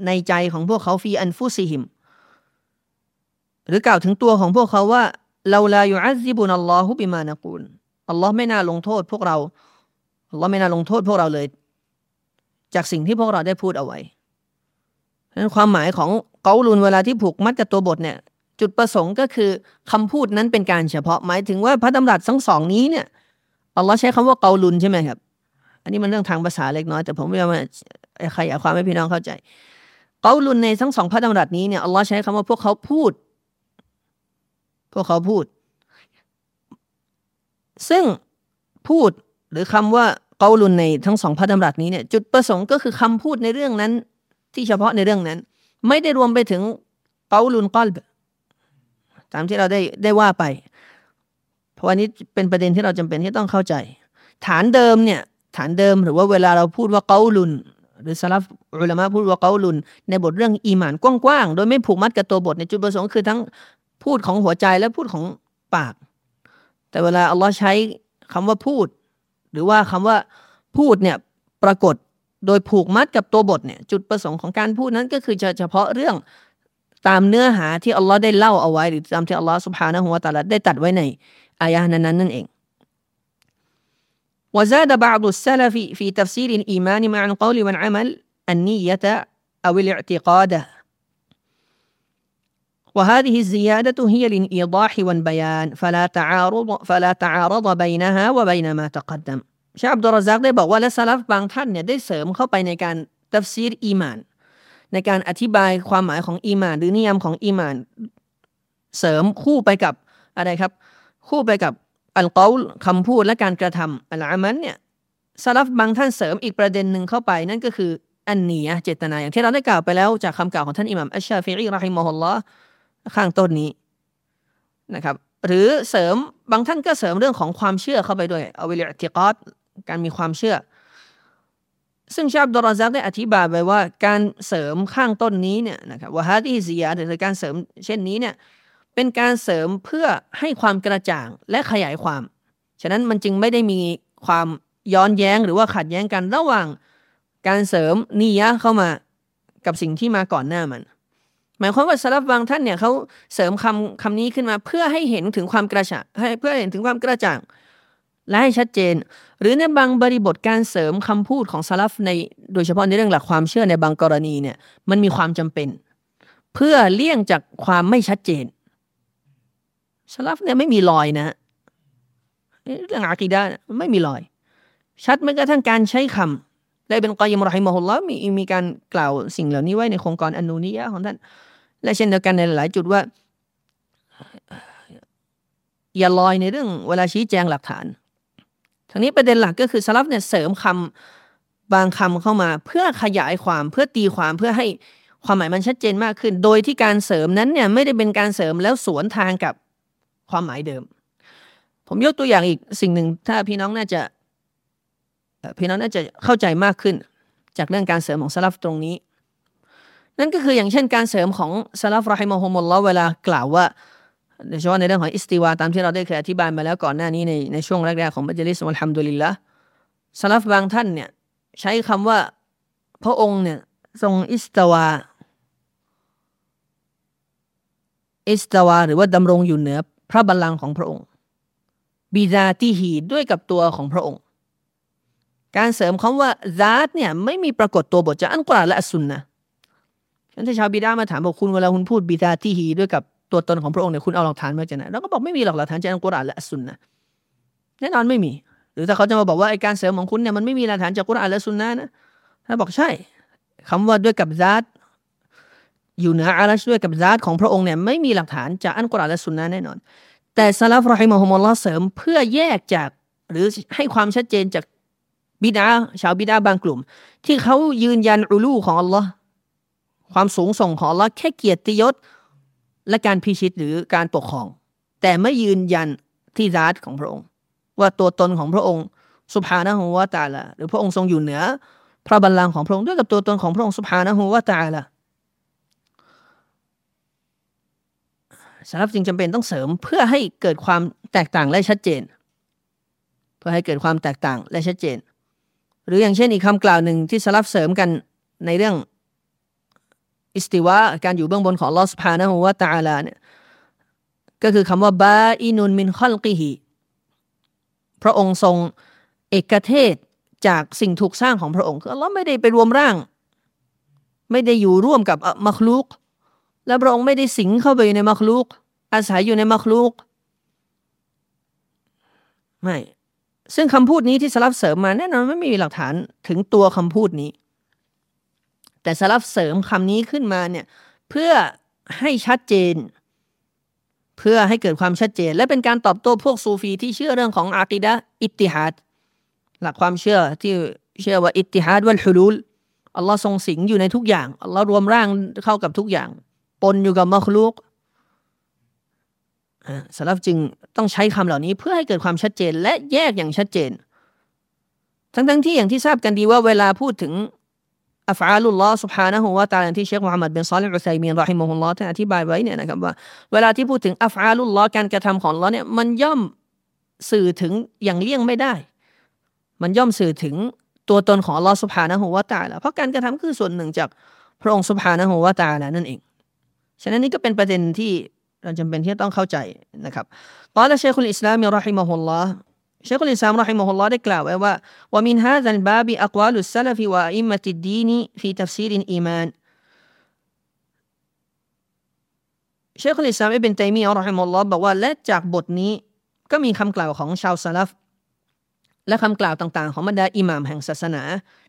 ในใจของพวกเขาفي أنفسهم หรือกล่าวถึงตัวของพวกเขาว่าเราลาอยู่อัซิบุนัลลอฮุบิมานะกูลอัลลอฮ์ไม่น่าลงโทษพวกเราอัลลอฮ์ไม่น่าลงโทษพวกเราเลย จากสิ่งที่พวกเราได้พูดเอาไว้ดังนั้นความหมายของเกาลุนเวลาที่ผูกมัดกับตัวบทเนี่ยจุดประสงค์ก็คือคำพูดนั้นเป็นการเฉพาะหมายถึงว่าพระดำรัสทั้งสองนี้เนี่ยอัลลอฮ์ใช้คำว่าเกาลุนใช่ไหมครับ อันนี้มันเรื่องทางภาษาเล็กน้อยแต่ผมไม่ว่าใครอยากความให้พี่น้องเข้าใจเกาลุนในทั้งสองพระดำรัสนี้เนี่ยอัลลอฮ์ใช้คำว่าพวกเขาพูด พวกเขาพูด ซึ่งพูดหรือคำว่าเกาลุนในทั้งสองพระดำรัสนี้เนี่ยจุดประสงค์ก็คือคำพูดในเรื่องนั้น ที่เฉพาะในเรื่องนั้น ไม่ได้รวมไปถึงเกาลุนกอลบตามที่เราได้ได้ว่าไป เพราะวันนี้เป็นประเด็นที่เราจำเป็นที่ต้องเข้าใจ ฐานเดิมเนี่ย ฐานเดิม หรือว่าเวลาเราพูดว่าเกาลุน หรือสลับอุลามะพูดว่าเกาลุน ในบทเรื่องอีหมานกว้างๆ โดยไม่ผูกมัดกับตัวบทในจุดประสงค์คือทั้งพูดของหัวใจและพูดของปาก แต่เวลาอัลลอฮ์ใช้คำว่าพูด หรือว่าคำว่าพูดเนี่ยปรากฏโดยผูกมัดกับตัวบทเนี่ยจุดประสงค์ของการพูดนั้นก็คือจะเฉพาะเรื่องตามเนื้อหาที่อัลลอฮ์ได้เล่าเอาไว้ หรือตามที่อัลลอฮ์สุบฮานะฮุวาตาลาได้ตัดไว้ในอายะนั้นนั่นเอง وزاد بعض السلف في تفسير الإيمان مع القول والعمل النية أو الاعتقاد وهذه الزيادة هي للإيضاح والبيان فلا تعارض فلا تعارض بينها وبين ما تقدم ชาอับดุลรซักได้บอกว่าและซาลฟบางท่านเนี่ยได้เสริมเข้าไปในการตัฟซีรอีมาน ในการอธิบายความหมายของอีมาน หรือนิยามของอีมาน เสริมคู่ไปกับอะไรครับ คู่ไปกับ อัลกอลคำพูดและการกระทำอัลอามันเนี่ยซาลฟบางท่านเสริมอีกประเด็นหนึ่งเข้าไปนั่นก็คืออันเนียเจตนาอย่างที่เราได้กล่าวไปแล้วจากคำกล่าวของท่านอิหม่ามอัชชาฟิอีรอฮิมะฮุลลอฮ์ข้างต้นนี้นะครับหรือเสริมบางท่านก็เสริมเรื่องของความเชื่อเข้าไปด้วยเอาวิลติกอตการมีความเชื่อ ซึ่งชาบดอรซักได้อธิบายไปว่าการเสริมข้างต้นนี้เนี่ยนะครับว่าฮาดีซียาหรือการเสริมเช่นนี้เนี่ย เป็นการเสริมเพื่อให้ความกระจ่างและขยายความ ฉะนั้นมันจึงไม่ได้มีความย้อนแย้งหรือว่าขัดแย้งกันระหว่างการเสริมนียะเข้ามากับสิ่งที่มาก่อนหน้ามัน หมายความว่าสลับบางท่านเนี่ยเขาเสริมคำคำนี้ขึ้นมาเพื่อให้เห็นถึงความกระจ่างให้เพื่อเห็นถึงความกระจ่างและให้ชัดเจน หรือในบางบริบทการเสริมคำพูดของสลับในโดยเฉพาะในเรื่องหลักความเชื่อในบางกรณีเนี่ยมันมีความจำเป็น เพื่อเลี่ยงจากความไม่ชัดเจน สลับเนี่ยไม่มีรอยนะเรื่องอากีดาไม่มีรอย ชัดแม้กระทั่งการใช้คำได้เป็นกอยิมรอฮิมะฮุลลอมีมีการกล่าวสิ่งเหล่านี้ไว้ในโครงการอนุนิยะของท่าน และเช่นเดียวกันในหลายจุดว่า อย่าลอยในเรื่องเวลาชี้แจงหลักฐานทั้งนี้ประเด็นหลักก็คือสลับเนี่ยเสริมคำบางคำเข้ามา เพื่อขยายความเพื่อตีความเพื่อให้ความหมายมันชัดเจนมากขึ้น โดยที่การเสริมนั้นเนี่ยไม่ได้เป็นการเสริมแล้วสวนทางกับ ความหมายเดิม ผมยกตัวอย่างอีกสิ่งหนึ่ง ถ้าพี่น้องน่าจะพี่น้องน่าจะเข้าใจมากขึ้น จากเรื่องการเสริมของสลับตรงนี้ นั่นก็คืออย่างเช่นการเสริมของสลับรอฮิมฮุมุลลอเวลากล่าวว่าโดยเฉพาะในเรื่องของاستواءตามที่เราได้เคยอธิบายมาแล้วก่อนหน้านี้ในในช่วงแรกๆของบัจลิสอัลฮัมดุลิลละสลับบางท่านเนี่ยใช้คำว่าพระองค์เนี่ยทรงاستوى استوىหรือว่าดำรงอยู่เหนือ พระบัลลังก์ของพระองค์ บิดาที่หีด้วยกับตัวของพระองค์ การเสริมคำว่าذاتเนี่ยไม่มีปรากฏตัวบทจากอัลกุรอานและอัสซุนนะฉันถ้าชาวบิดามาถามบอกคุณเวลาคุณพูดบิดาที่หีด้วยกับตัวตนของพระองค์เนี่ยคุณเอาหลักฐานมาจากไหนเราก็บอกไม่มีหลักฐานจากอัลกุรอานและอัสุนนะแน่นอนไม่มี หรือถ้าเขาจะมาบอกว่าไอการเสริมของคุณเนี่ยมันไม่มีหลักฐานจากกุรอานและซุนนะนะถ้าบอกใช่คำว่าด้วยกับซาต อยู่เหนืออาลัชด้วยกับซาตของพระองค์เนี่ยไม่มีหลักฐานจากอัลกุรอานและซุนนะแน่นอน แต่ซาลฟรอฮิมฮุมุลลอเสริมเพื่อแยกจากหรือให้ความชัดเจนจากบิดาชาวบิดาบางกลุ่ม ที่เขายืนยันอุลูของอัลลอฮ์ความสูงส่งของอัลลอฮ์แค่เกียรติยศ และการพิชิตหรือการปกครอง แต่ไม่ยืนยันที่ซาตของพระองค์ ว่าตัวตนของพระองค์สุภานะฮูวาตาละหรือพระองค์ทรงอยู่เหนือ พระบัลลังก์ของพระองค์ด้วยกับตัวตนของพระองค์สุภานะฮูวาตาละ สารับจึงจำเป็นต้องเสริมเพื่อให้เกิดความแตกต่างและชัดเจน เพื่อให้เกิดความแตกต่างและชัดเจน หรืออย่างเช่นอีกคำกล่าวหนึ่งที่สลับเสริมกันในเรื่องอิสติวะการอยู่เบื้องบนของลอสพานะฮูวาตาลาเนี่ยก็คือคำว่าบาอินุนมินคอลกิฮีพระองค์ทรงเอกเทศจากสิ่งถูกสร้างของพระองค์คืออัลลอฮ์ไม่ได้ไปรวมร่าง ไม่ได้อยู่ร่วมกับมัคลุก และพระองค์ไม่ได้สิงเข้าไปในมักลุก อาศัยอยู่ในมักลุก ไม่ ซึ่งคำพูดนี้ที่สลับเสริมมาแน่นอนไม่มีหลักฐานถึงตัวคำพูดนี้ แต่สลับเสริมคำนี้ขึ้นมาเนี่ยเพื่อให้ชัดเจน เพื่อให้เกิดความชัดเจน และเป็นการตอบโต้พวกซูฟีที่เชื่อเรื่องของอากิดะอิติฮัดหลักความเชื่อที่เชื่อว่าอิติฮัดวัลฮุลูลอัลลอฮ์ทรงสิงอยู่ในทุกอย่าง อัลลอฮ์รวมร่างเข้ากับทุกอย่าง ปนอยู่กับมักลูกสลับจึงต้องใช้คำเหล่านี้เพื่อให้เกิดความชัดเจนและแยกอย่างชัดเจน ทั้งทั้งที่อย่างที่ทราบกันดีว่าเวลาพูดถึงอัฟอาลุลลอฮ์ سبحانه และ تعالى ที่เชคมุฮัมมัดบินซอลิมอุซัยมีนรอฮิมุฮุลลอฮ์ท่านอธิบายไว้เนี่ยนะครับว่าเวลาที่พูดถึงอัฟอาลุลลอฮ์การกระทำของลอเนี่ยมันย่อมสื่อถึงอย่างเลี่ยงไม่ได้ มันย่อมสื่อถึงตัวตนของอัลลอฮ์ سبحانه وتعالى เพราะการกระทำคือส่วนหนึ่งจากพระองค์ سبحانه และ تعالى นั่นเอง ฉะนั้นนี่ก็เป็นประเด็นที่เราจำเป็นที่ต้องเข้าใจนะครับตอนเชคุลอิสลาม رحمه الله เชคุลอิสลาม رحمه اللهได้กล่าวไว้ว่าومن هذا الباب أقوال السلف وأئمة الدين في تفسير الإيمانเชคุลอิสลามอิบนตัยมีอัลรอฮิมะฮุลลอฮ์บอกว่าและจากบทนี้ก็มีคำกล่าวของชาวซาลฟและคำกล่าวต่างๆ ของบรรดาอิหม่ามแห่งศาสนา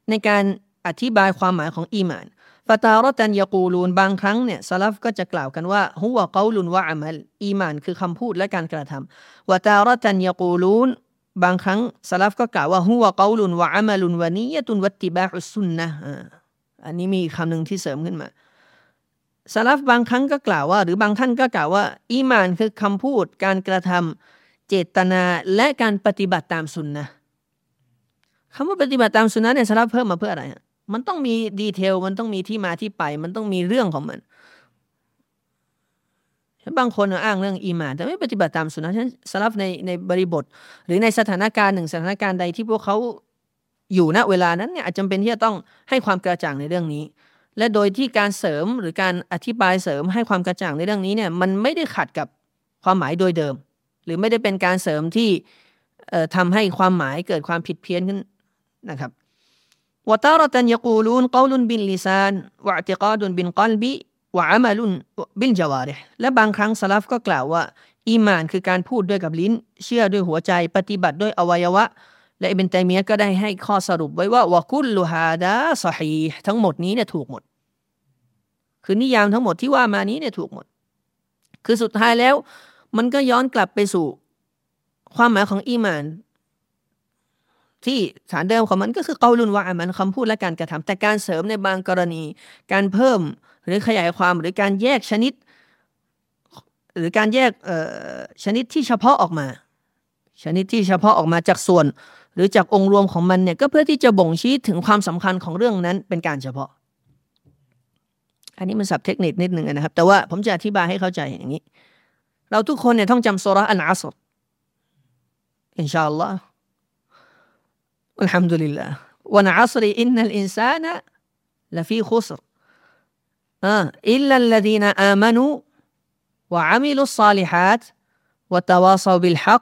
ในการอธิบายความหมายของอีมาน ฟาตารตันยากูลูนบางครั้งเนี่ยซาลฟก็จะกล่าวกันว่าฮุวะกาลุนวะอามัลอีมานคือคำพูดและการกระทำวะตารตันยากูลูนบางครั้งซาลฟก็กล่าวว่าฮุวะกาลุนวะอามัลุนวะนียะตุนวัติบาอุสุนนะอันนี้มีคำหนึ่งที่เสริมขึ้นมาซาลฟบางครั้งก็กล่าวว่า หรือบางท่านก็กล่าวว่า อีมานคือคำพูด การกระทำเจตนาและการปฏิบัติตามสุนนะคำว่าปฏิบัติตามสุนัขเนี่ยสาระเพิ่มมาเพื่ออะไร มันต้องมีดีเทล มันต้องมีที่มาที่ไป มันต้องมีเรื่องของมัน บางคนอ้างเรื่องอีมาน แต่ไม่ปฏิบัติตามสุนัขฉันสลับในในบริบท หรือในสถานการณ์หนึ่งสถานการณ์ใดที่พวกเขาอยู่ณเวลานั้นเนี่ยอาจจำเป็นที่จะต้องให้ความกระจ่างในเรื่องนี้ และโดยที่การเสริมหรือการอธิบายเสริมให้ความกระจ่างในเรื่องนี้เนี่ยมันไม่ได้ขัดกับความหมายโดยเดิม หรือไม่ได้เป็นการเสริมที่ทำให้ความหมายเกิดความผิดเพี้ยนขึ้นนะครับ วตารตันยกูลูนกลุนบินลิซานวะติกาดุนบินกลบิวะอามาลุนบินจาวาริและบางครั้งสลับก็กล่าวว่า อีมานคือการพูดด้วยกับลิ้น เชื่อด้วยหัวใจปฏิบัติด้วยอวัยวะ และอิบนตัยมียะก็ได้ให้ข้อสรุปไว้ว่าวะกุลลูฮาดาสฮีทั้งหมดนี้เนี่ยถูกหมด คือนิยามทั้งหมดที่ว่ามานี้เนี่ยถูกหมด คือสุดท้ายแล้ว มันก็ย้อนกลับไปสู่ ความหมายของอีมาน ที่ฐานเดิมของมันก็คือเกาลุนวามันคำพูดและการกระทำแต่การเสริมในบางกรณี การเพิ่มหรือขยายความหรือการแยกชนิด หรือการแยกชนิดที่เฉพาะออกมา ชนิดที่เฉพาะออกมาจากส่วน หรือจากองค์รวมของมันเนี่ยก็เพื่อที่จะบ่งชี้ถึงความสำคัญของเรื่องนั้นเป็นการเฉพาะ อันนี้มันสับเทคนิคนิดหนึ่งนะครับ แต่ว่าผมจะอธิบายให้เข้าใจอย่างนี้ เราทุกคนเนี่ยต้องจำโซระอันอัสรอินชาอัลลอฮ์ والحمد لله ونعصر إن الإنسان لفي خسر อินซานะละฟีคุสรอิลลัลลดีนอามานูวะอามิลุสซาลิฮัตวะตะวาซาบิลฮั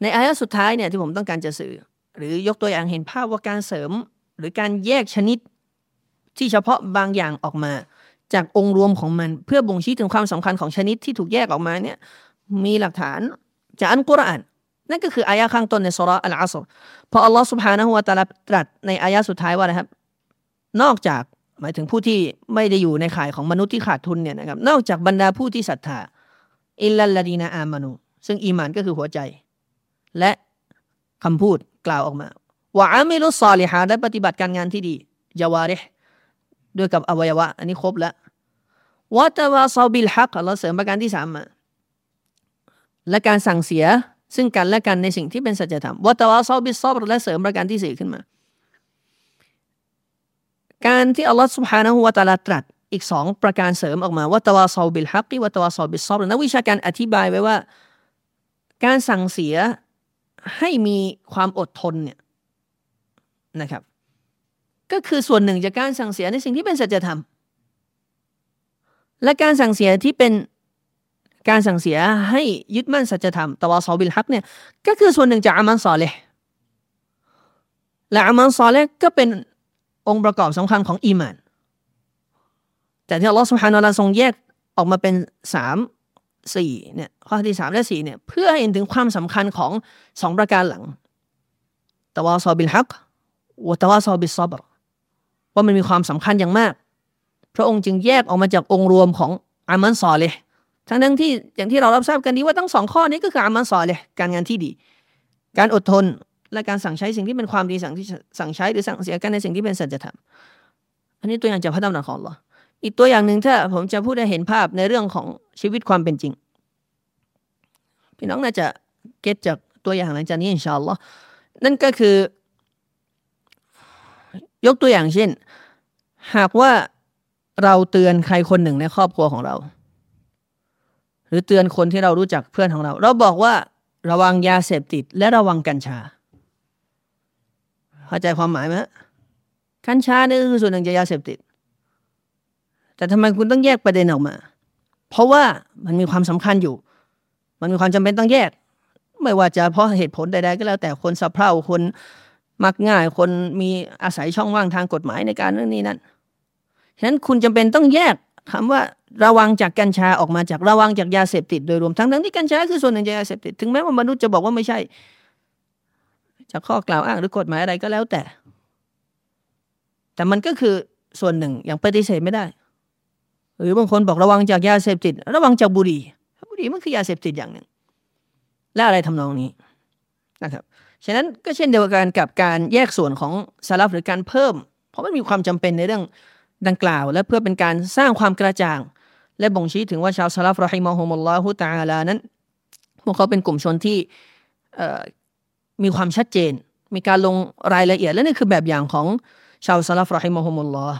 ในอายะสุดท้ายเนี่ยที่ผมต้องการจะสื่อ หรือยกตัวอย่างเห็นภาพว่าการเสริม หรือการแยกชนิด ที่เฉพาะบางอย่างออกมา จากองค์รวมของมันเพื่อบ่งชี้ถึงความสำคัญของชนิดที่ถูกแยกออกมาเนี่ยมีหลักฐานจากอันกุรอาน นั่นก็คืออายะข้างต้นในสุราอัลอาสรพออัลลอฮ์สุบฮานะฮุวาตาลตรัสในอายะสุดท้ายว่านะครับ นอกจากหมายถึงผู้ที่ไม่ได้อยู่ในข่ายของมนุษย์ที่ขาดทุนเนี่ยนะครับ นอกจากบรรดาผู้ที่ศรัทธาอิลลัดีนาอามานุซึ่งอีมานก็คือหัวใจ และคำพูดกล่าวออกมาวะอามิลุสซอลิฮะและปฏิบัติการงานที่ดียาวาเรด้วยกับอวัยวะ อันนี้ครบแล้ววะตะวาซาบิลฮักอัลลเสริมประการที่สามมาและการสั่งเสีย ซึ่งกันและกันในสิ่งที่เป็นสัจธรรมวัตวาซอบิซอบและเสริมประการที่สี่ขึ้นมา การที่อัลลอฮฺสุบฮานะฮูวะตาลาตรัสอีกสองประการเสริมออกมาวัตวาซอบิลฮักีวัตวาซอบิซอบนักวิชาการอธิบายไว้ว่า การสั่งเสียให้มีความอดทนเนี่ยนะครับ ก็คือส่วนหนึ่งจากการสั่งเสียในสิ่งที่เป็นสัจธรรม และการสั่งเสียที่เป็น การสั่งเสียให้ยึดมั่นสัจธรรมตวาซอบิลฮักเนี่ยก็คือส่วนหนึ่งจากอามันซอเลและอามันซอเลก็เป็นองค์ประกอบสำคัญของอีมาน แต่ที่อัลลอฮฺสุฮานาลาทรงแยกออกมาเป็นสามสี่เนี่ยข้อที่สามและสี่เนี่ยเพื่อให้เห็นถึงความสำคัญของสองประการหลังตะวาซอบิลฮักวะตะวาซอบิลซอบรว่ามันมีความสำคัญอย่างมาก พระองค์จึงแยกออกมาจากองค์รวมของอามันซอเลย ทั้งทั้งที่อย่างที่เรารับทราบกันดีว่าทั้งสองข้อนี้ก็คืออามันซอเลยการงานที่ดี การอดทนและการสั่งใช้สิ่งที่เป็นความดีสั่งที่สั่งใช้หรือสั่งเสียกันในสิ่งที่เป็นสัจธรรมอันนี้ตัวอย่างจากพระดำรัสของเราอีกตัวอย่างหนึ่งถ้าผมจะพูดให้เห็นภาพในเรื่องของชีวิตความเป็นจริง พี่น้องน่าจะเก็ตจากตัวอย่างหลังจากนี้อินชาอัลลอฮ์นั่นก็คือ ยกตัวอย่างเช่น หากว่าเราเตือนใครคนหนึ่งในครอบครัวของเรา หรือเตือนคนที่เรารู้จักเพื่อนของเรา เราบอกว่าระวังยาเสพติด และระวังกัญชาเข้าใจความหมายไหมกัญชานี่คือส่วนหนึ่งจากยาเสพติด แต่ทำไมคุณต้องแยกประเด็นออกมา เพราะว่ามันมีความสำคัญอยู่ มันมีความจำเป็นต้องแยก ไม่ว่าจะเพราะเหตุผลใดๆก็แล้ว แต่คนสะเพร่าคนมักง่าย คนมีอาศัยช่องว่างทางกฎหมายในการเรื่องนี้นั้นฉะนั้นคุณจำเป็นต้องแยก คำว่าระวังจากกัญชาออกมาจากระวังจากยาเสพติดโดยรวมทั้งทั้งที่กัญชาคือส่วนหนึ่งจากยาเสพติดถึงแม้ว่ามนุษย์จะบอกว่าไม่ใช่ จากข้อกล่าวอ้างหรือกฎหมายอะไรก็แล้วแต่ แต่มันก็คือส่วนหนึ่งอย่างปฏิเสธไม่ได้ หรือบางคนบอกระวังจากยาเสพติด ระวังจากบุหรี่บุหรี่มันคือยาเสพติดอย่างหนึ่ง และอะไรทำนองนี้นะครับฉะนั้นก็เช่นเดียวกันกับการแยกส่วนของสารับหรือการเพิ่ม เพราะมันมีความจำเป็นในเรื่อง ดังกล่าว และเพื่อเป็นการสร้างความกระจ่าง และบ่งชี้ถึงว่าชาวสลับรอฮิมอฮุมุลลอฮุตาลานั้น พวกเขาเป็นกลุ่มชนที่มีความชัดเจน มีการลงรายละเอียด และนี่คือแบบอย่างของชาวซาลฟรอฮิมอฮุมุลลอฮ์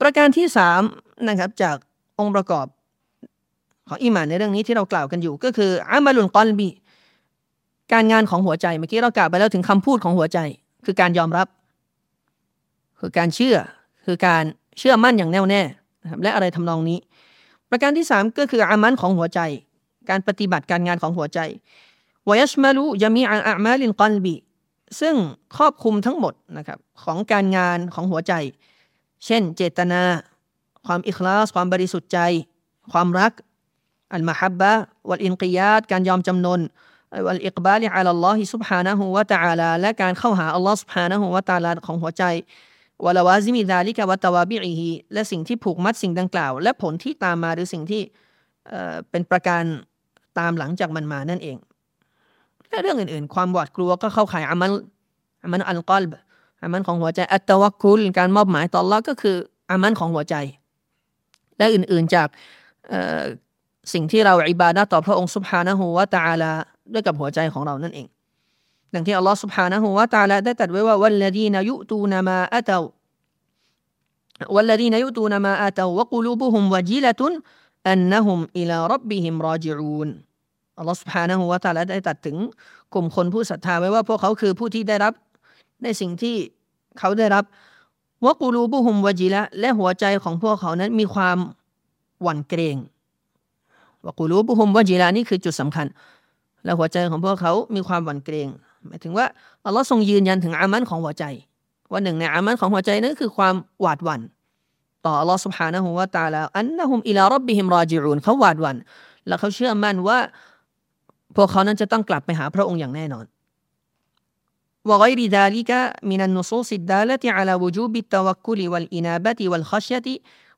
ประการที่สามนะครับจากองค์ประกอบของอิมานในเรื่องนี้ที่เรากล่าวกันอยู่ ก็คืออามาลุนกอลบีการงานของหัวใจเมื่อกี้เรากล่าวไปแล้วถึงคำพูดของหัวใจ คือการยอมรับ คือการเชื่อ คือการเชื่อมั่นอย่างแน่วแน่และอะไรทำนองนี้ ประการที่สามก็คืออามันของหัวใจ การปฏิบัติการงานของหัวใจวยชมาลุยามีอาอามาลินกอลบีซึ่งครอบคลุมทั้งหมดนะครับของการงานของหัวใจ เช่น เจตนา ความอิคลาส ความบริสุทธิ์ใจ ความรัก المحبة والانقيادการยอมจำนนوالإقبال على الله سبحانه وتعالىและการเข้าหาอัลลอฮ์ سبحانه وتعالىของหัวใจ ولوازم ذلك وتوابعهและสิ่งที่ผูกมัดสิ่งดังกล่าว และผลที่ตามมาหรือสิ่งที่เป็นประการตามหลังจากมันมานั่นเอง และเรื่องอื่นๆ ความหวาดกลัวก็เข้าข่ายعمل عمل القلب عملของหัวใจالتوكلการมอบหมายต่ออัลลอฮ์ก็คืออามันของหัวใจ และอื่นๆจากสิ่งที่เราอิบาดะต่อพระองค์สุภานะฮูวะตาลาด้วยกับหัวใจของเรานั่นเอง ดังที่อัลลอฮ์ سبحانه และ تعالى ได้ตรัสไว้ว่าวัลลดีนยุตูนมาอัตว والذين يؤتون ما آتوا وقلوبهم وجلة أنهم إلى ربهم راجعون อัลลอฮฺสุบฮานะฮูวะตาลาได้ตัดถึงกลุ่มคนผู้ศรัทธาไว้ว่าพวกเขาคือผู้ที่ได้รับในสิ่งที่เขาได้รับวะกูรูบุฮุมวะจิละและหัวใจของพวกเขานั้นมีความหวั่นเกรงวะกูรูบุฮุมวะจิละนี่คือจุดสำคัญ และหัวใจของพวกเขามีความหวั่นเกรง หมายถึงว่าอัลลอฮ์ทรงยืนยันถึงอามันของหัวใจ ว่าหนึ่งในอามันของหัวใจนั้นคือความหวาดหวั่นต่ออัลลอฮ์ سبحانه และ تعالى อันนะฮุมอิลารับบิฮิมรอจิรุนเขาหวาดหวั่นและเขาเชื่อมั่นว่าพวกเขานั้นจะต้องกลับไปหาพระองค์อย่างแน่นอน وغير ذلك من النصوص الدالة على وجوب التوكل والإنابة والخشية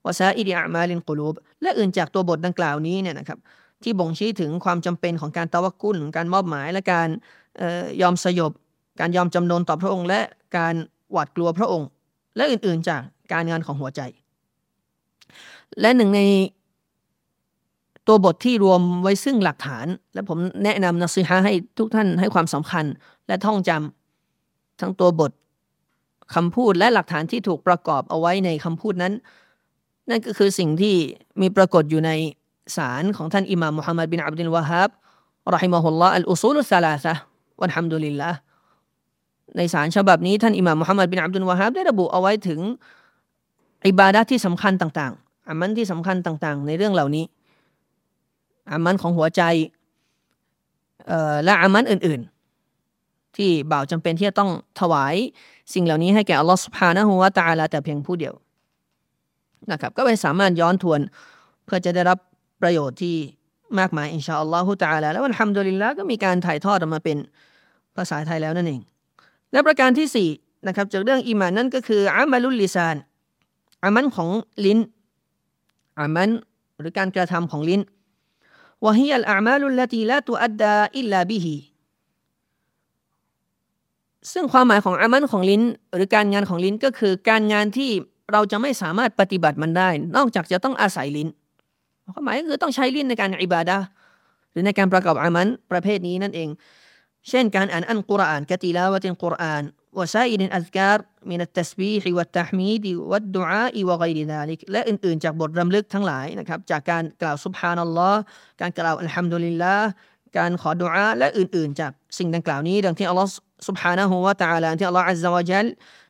وسائر أعمال القلوب และอื่นจากตัวบทดังกล่าวนี้เนี่ยนะครับ ที่บ่งชี้ถึงความจำเป็นของการตะวักกุลการมอบหมาย และการ ยอมสยบ การยอมจำนนต่อพระองค์ และการหวาดกลัวพระองค์ และอื่นๆจากการงานของหัวใจ และหนึ่งในตัวบทที่รวมไว้ซึ่งหลักฐาน และผมแนะนำนักซีฮะให้ทุกท่านให้ความสำคัญและท่องจำทั้งตัวบทคำพูดและหลักฐานที่ถูกประกอบเอาไว้ในคำพูดนั้น นั่นก็คือสิ่งที่มีปรากฏอยู่ในสารของท่านอิหม่ามมุฮัมมัดบินอับดุลวาฮับรอฮิมะฮุลลอฮ์อัลอุซูลุสลาซะ วันฮัมดุลิลละในสารฉบับนี้ท่านอิหม่ามมุฮัมมัดบินอับดุลวาฮับได้ระบุเอาไว้ถึงอิบาดะที่สำคัญต่าง ๆอามันที่สำคัญต่างๆ ในเรื่องเหล่านี้อามันของหัวใจและอามันอื่นๆ ที่บ่าวจำเป็นที่จะต้องถวายสิ่งเหล่านี้ให้แก่อัลลอฮฺสุบฮานะฮูวะตาลาแต่เพียงผู้เดียวนะครับก็ไปสามารถย้อนทวนเพื่อจะได้รับประโยชน์ที่ มากมายอินชาอัลลอฮฺตาลาแล้ววันฮัมดุลิลละก็มีการถ่ายทอดออกมาเป็นภาษาไทยแล้วนั่นเอง และประการที่สี่นะครับจากเรื่องอีมานนั่นก็คืออามัลุลลิซานอามันของลิ้นอามันหรือการกระทำของลิ้นวะฮียัลอามาลุลลตีลาตุอัดดาอิลลาบิฮีซึ่งความหมายของอามันของลิ้น หรือการงานของลิ้นก็คือการงานที่เราจะไม่สามารถปฏิบัติมันได้ นอกจากจะต้องอาศัยลิ้น ความหมายก็คือต้องใช้ลิ้นในการอิบาดะหรือในการประกอบอามันประเภทนี้นั่นเอง เช่นการอ่านอันกุรอานกติลาวะตินกุรอาน وسائر الأذكار من التسبيح والتحميد والدعاء وغير ذلك และอื่นๆจากบทรำลึกทั้งหลายนะครับจากการกล่าวสุบฮานัลลอฮ์การกล่าวอัลฮัมดุลิลลาห์การขอดุอาและอื่นๆจากสิ่งดังกล่าวนี้ดังที่อัลลอฮ์ سبحانه และ تعالى ที่อัลลอฮ์ عز وجل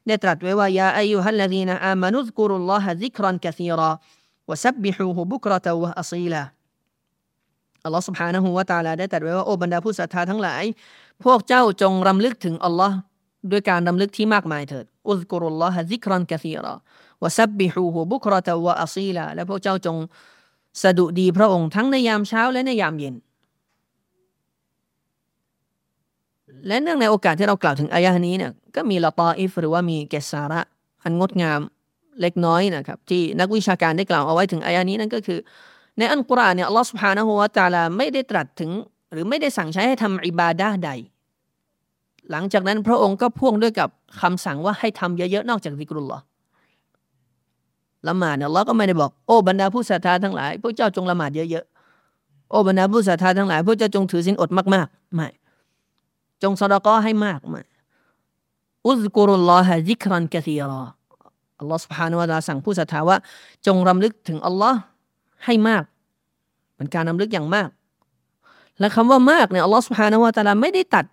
ได้ตรัสไว้ว่ายาอายุฮัลลดีนอามานุซกุรุลลอฮะซิกรันกะซีราวะซับบิฮูฮุบุกรตะวะอั ซีลาอัลลอฮ์ سبحانه และ تعالى ได้ตรัสไว้ว่าโอ้บรรดาผู้ศรัทธาทั้งหลาย พวกเจ้าจงรำลึกถึงอัลลอฮ์ด้วยการรำลึกที่มากมายเถิดอุซกุรุลลอฮะซิกรันกะซีราวะซับบิฮูฮุบุกรตะวะอัซีลาและพวกเจ้าจงสดุดีพระองค์ทั้งในยามเช้าและในยามเย็นและเนื่องในโอกาสที่เรากล่าวถึงอายะนี้เนี่ยก็มีละตออิฟหรือว่ามีเกสาระอันงดงาม เล็กน้อยนะครับที่นักวิชาการได้กล่าวเอาไว้ถึงอายะนี้นั่นก็คือ ในอันกุรอานเนี่ยอัลลอฮฺสุบฮานะฮูวาตาลาไม่ได้ตรัสถึง หรือไม่ได้สั่งใช้ให้ทำอิบาดะใด หลังจากนั้นพระองค์ก็พ่วงด้วยกับคำสั่งว่าให้ทำเยอะๆนอกจากซิกรุลลอละหมาดเนี่ยอัลลอฮ์ก็ไม่ได้บอกโอ้บรรดาผู้ศรัทธาทั้งหลายพวกเจ้าจงละหมาดเยอะๆโอ้บรรดาผู้ศรัทธาทั้งหลายพวกเจ้าจงถือศีลอดมากๆไม่จงสดก็ให้มากมาอุซกุรุลลอฮะซิกรันกะซีรอ อัลลอฮ์สุบฮาโนวาตาสั่งผู้ศรัทธาว่า จงรำลึกถึงอัลลอฮ์ให้มาก เป็นการรำลึกอย่างมาก และคำว่ามากเนี่ยอัลลอฮ์สุบฮาโนวตาลาไม่ได้ตัด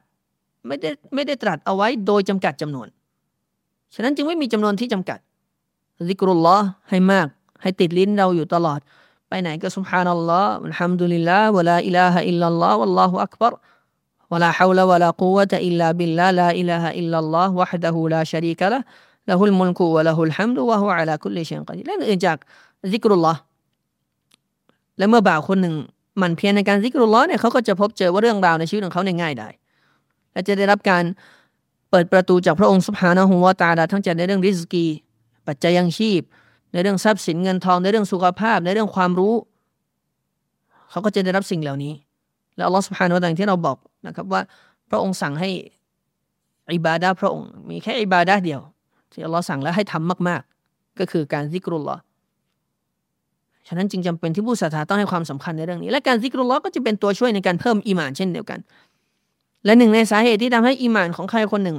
ไม่ได้ไม่ได้ตรัสเอาไว้โดยจำกัดจำนวน ฉะนั้นจึงไม่มีจำนวนที่จำกัดซิกรุลลอฮ์ให้มาก ให้ติดลิ้นเราอยู่ตลอด ไปไหนก็สุบฮานัลลอฮ์อัลฮัมดุลิลลาห์วะลาอิลาฮะอิลลัลลอฮ์วัลลอฮุอักบัร ولا حول ولا قوة إلا بالله لا إله إلا الله وحده لا شريك له له ุลมุลกูวะละหุลฮัมดุวะฮุอะลาคุลลิชัยกอดีและอื่นจากซิกรุลลอฮ์แล้วเมื่อบ่าวคนหนึ่งมันเพียรในการซิกรุลลอฮ์เนี่ยเขาก็จะพบเจอว่าเรื่องราวในชีวิตของเขาในง่ายได้และจะได้รับการเปิดประตูจากพระองค์สุภานะฮุวาตาดาทั้งจาในเรื่องริสกี ปัจจัยยังชีพ ในเรื่องทรัพย์สินเงินทองในเรื่องสุขภาพ ในเรื่องความรู้ เขาก็จะได้รับสิ่งเหล่านี้ แล้วลอสุภานะฮุวาที่เราบอกนะครับว่า พระองค์สั่งให้อิบาดาพระองค์ มีแค่อิบาดาเดียว ที่อัลลอฮ์สั่งแล้วให้ทำมาก ๆ ก็คือการซิกรุลลอฮ์ฉะนั้นจึงจำเป็นที่ผู้ศรัทธาต้องให้ความสำคัญในเรื่องนี้ และการซิกรุลลอฮ์ก็จะเป็นตัวช่วยในการเพิ่มอีมานเช่นเดียวกัน และหนึ่งในสาเหตุที่ทำให้อีมานของใครคนหนึ่ง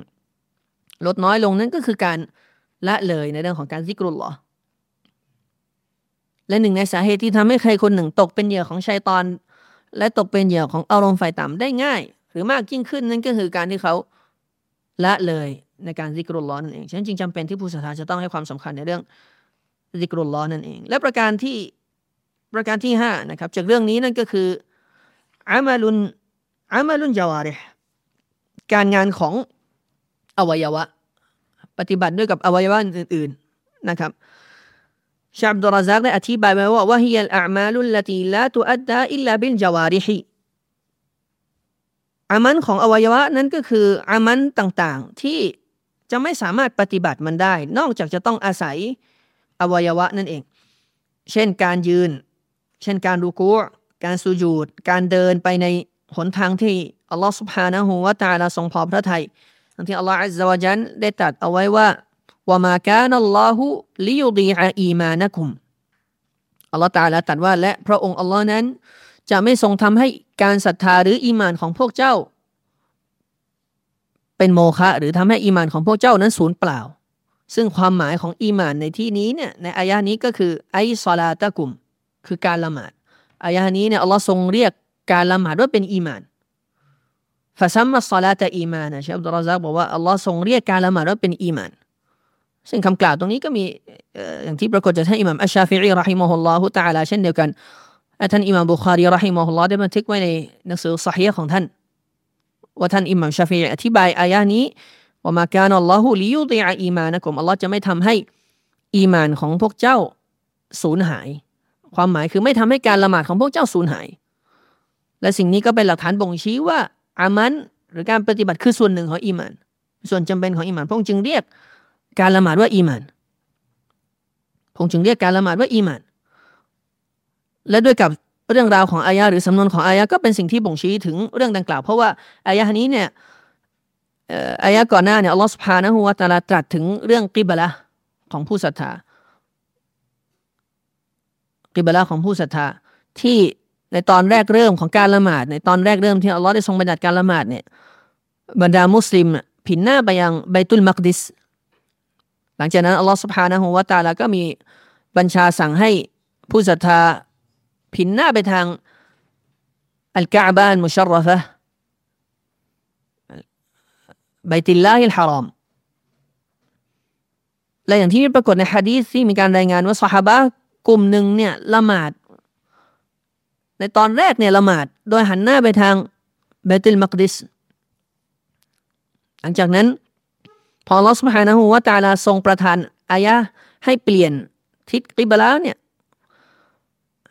ลดน้อยลงนั้นก็คือการละเลยในเรื่องของการซิกรุลลอฮ์และหนึ่งในสาเหตุที่ทำให้ใครคนหนึ่งตกเป็นเหยื่อของชัยตอน และตกเป็นเหยื่อของอารมณ์ไฟต่ำได้ง่าย หรือมากยิ่งขึ้นนั่นก็คือการที่เขาละเลย ในการซิกรุลลอนั่นเอง ฉะนั้นจึงจำเป็นที่ผู้ศรัทธาจะต้องให้ความสำคัญในเรื่องซิกรุลลอนั่นเอง และประการที่ประการที่ห้านะครับจากเรื่องนี้นั่นก็คืออามาลุนอามาลุนจาวาริการงานของอวัยวะ ปฏิบัติด้วยกับอวัยวะอื่น ๆนะครับชาบดุลราซักได้อธิบายไว้ว่าว่าฮียลอามาลุลลตีลาตุอัดดาอิลลาบิลจาวาริฮีอามันของอวัยวะนั้นก็คืออามันต่างๆที่ จะไม่สามารถปฏิบัติมันได้ นอกจากจะต้องอาศัยอวัยวะนั่นเอง เช่นการยืน เช่นการรูกูการสุญูดการเดินไปในหนทางที่อัลลอฮฺสุบฮานะฮูวะตาลาทรงพอพระทัยทั้งที่อัลลอฮฺอัลลอฮฺจันได้ตรัสเอาไว้ว่าว่ามาแกนัลลอฮุลิยุดีอาอีมานะคุมอัลลอฮฺตาลาตรัสว่าและพระองค์อัลลอฮ์นั้น จะไม่ทรงทำให้การศรัทธาหรืออีมานของพวกเจ้า เป็นโมฆะหรือทำให้อีมานของพวกเจ้านั้นสูญเปล่า ซึ่งความหมายของอีมานในที่นี้เนี่ยในอายะนี้ก็คือไอซอลาตะกุม คือการละหมาดอายะนี้เนี่ยอัลลอฮ์ทรงเรียกการละหมาดว่าเป็นอีมานفسمى الصلاة إيماناเชคอับดุรร็อซซากบอกว่าอัลลอฮ์ทรงเรียกการละหมาดว่าเป็นอีมาน ซึ่งคำกล่าวตรงนี้ก็มีอย่างที่ปรากฏจากท่านอิหม่ามอัชชาฟิอีرحمه الله تعالىเช่นเดียวกันท่านอิหม่ามบุคารีرحمه اللهได้บันทึกไว้ในหนังสือصحيحของท่าน ว่าท่านอิหม่ามชาฟิอีอธิบายอายะนี้وما كان الله ليضيع إيمانكمอัลลอฮ์จะไม่ทำให้อีมานของพวกเจ้าสูญหาย ความหมายคือไม่ทำให้การละหมาดของพวกเจ้าสูญหาย และสิ่งนี้ก็เป็นหลักฐานบ่งชี้ว่าอามันหรือการปฏิบัติคือส่วนหนึ่งของอีมาน ส่วนจำเป็นของอีมานพงจึงเรียกการละหมาดว่าอีมานพงจึงเรียกการละหมาดว่าอีมาน และด้วยกับ เรื่องราวของอายะหรือสำนวนของอายะก็เป็นสิ่งที่บ่งชี้ถึงเรื่องดังกล่าว เพราะว่าอายะนี้เนี่ยอายะก่อนหน้าเนี่ยอัลลอฮฺสุภานะฮูวาตาลาตรัสถึงเรื่องกิบละของผู้ศรัทธากิบละของผู้ศรัทธาที่ในตอนแรกเริ่มของการละหมาดในตอนแรกเริ่มที่อัลลอฮ์ได้ทรงบัญญัติการละหมาดเนี่ยบรรดามุสลิมผินหน้าไปยังไบตุลมักดิสหลังจากนั้นอัลลอฮ์สุบฮานะฮูวาตาลาก็มีบัญชาสั่งให้ผู้ศรัทธา ผินหน้าไปทางอัลกาบานมุชรฟะไบติลลาฮิลฮารอมและอย่างที่ปรากฏในฮะดีษที่มีการรายงานว่าสหายกลุ่มหนึ่งเนี่ยละหมาด ในตอนแรกเนี่ยละหมาด โดยหันหน้าไปทางเบติลมักดิสหลังจากนั้น พอลอสมาฮานะฮูวาตาลาทรงประทานอายะให้เปลี่ยนทิศกิบลาเนี่ย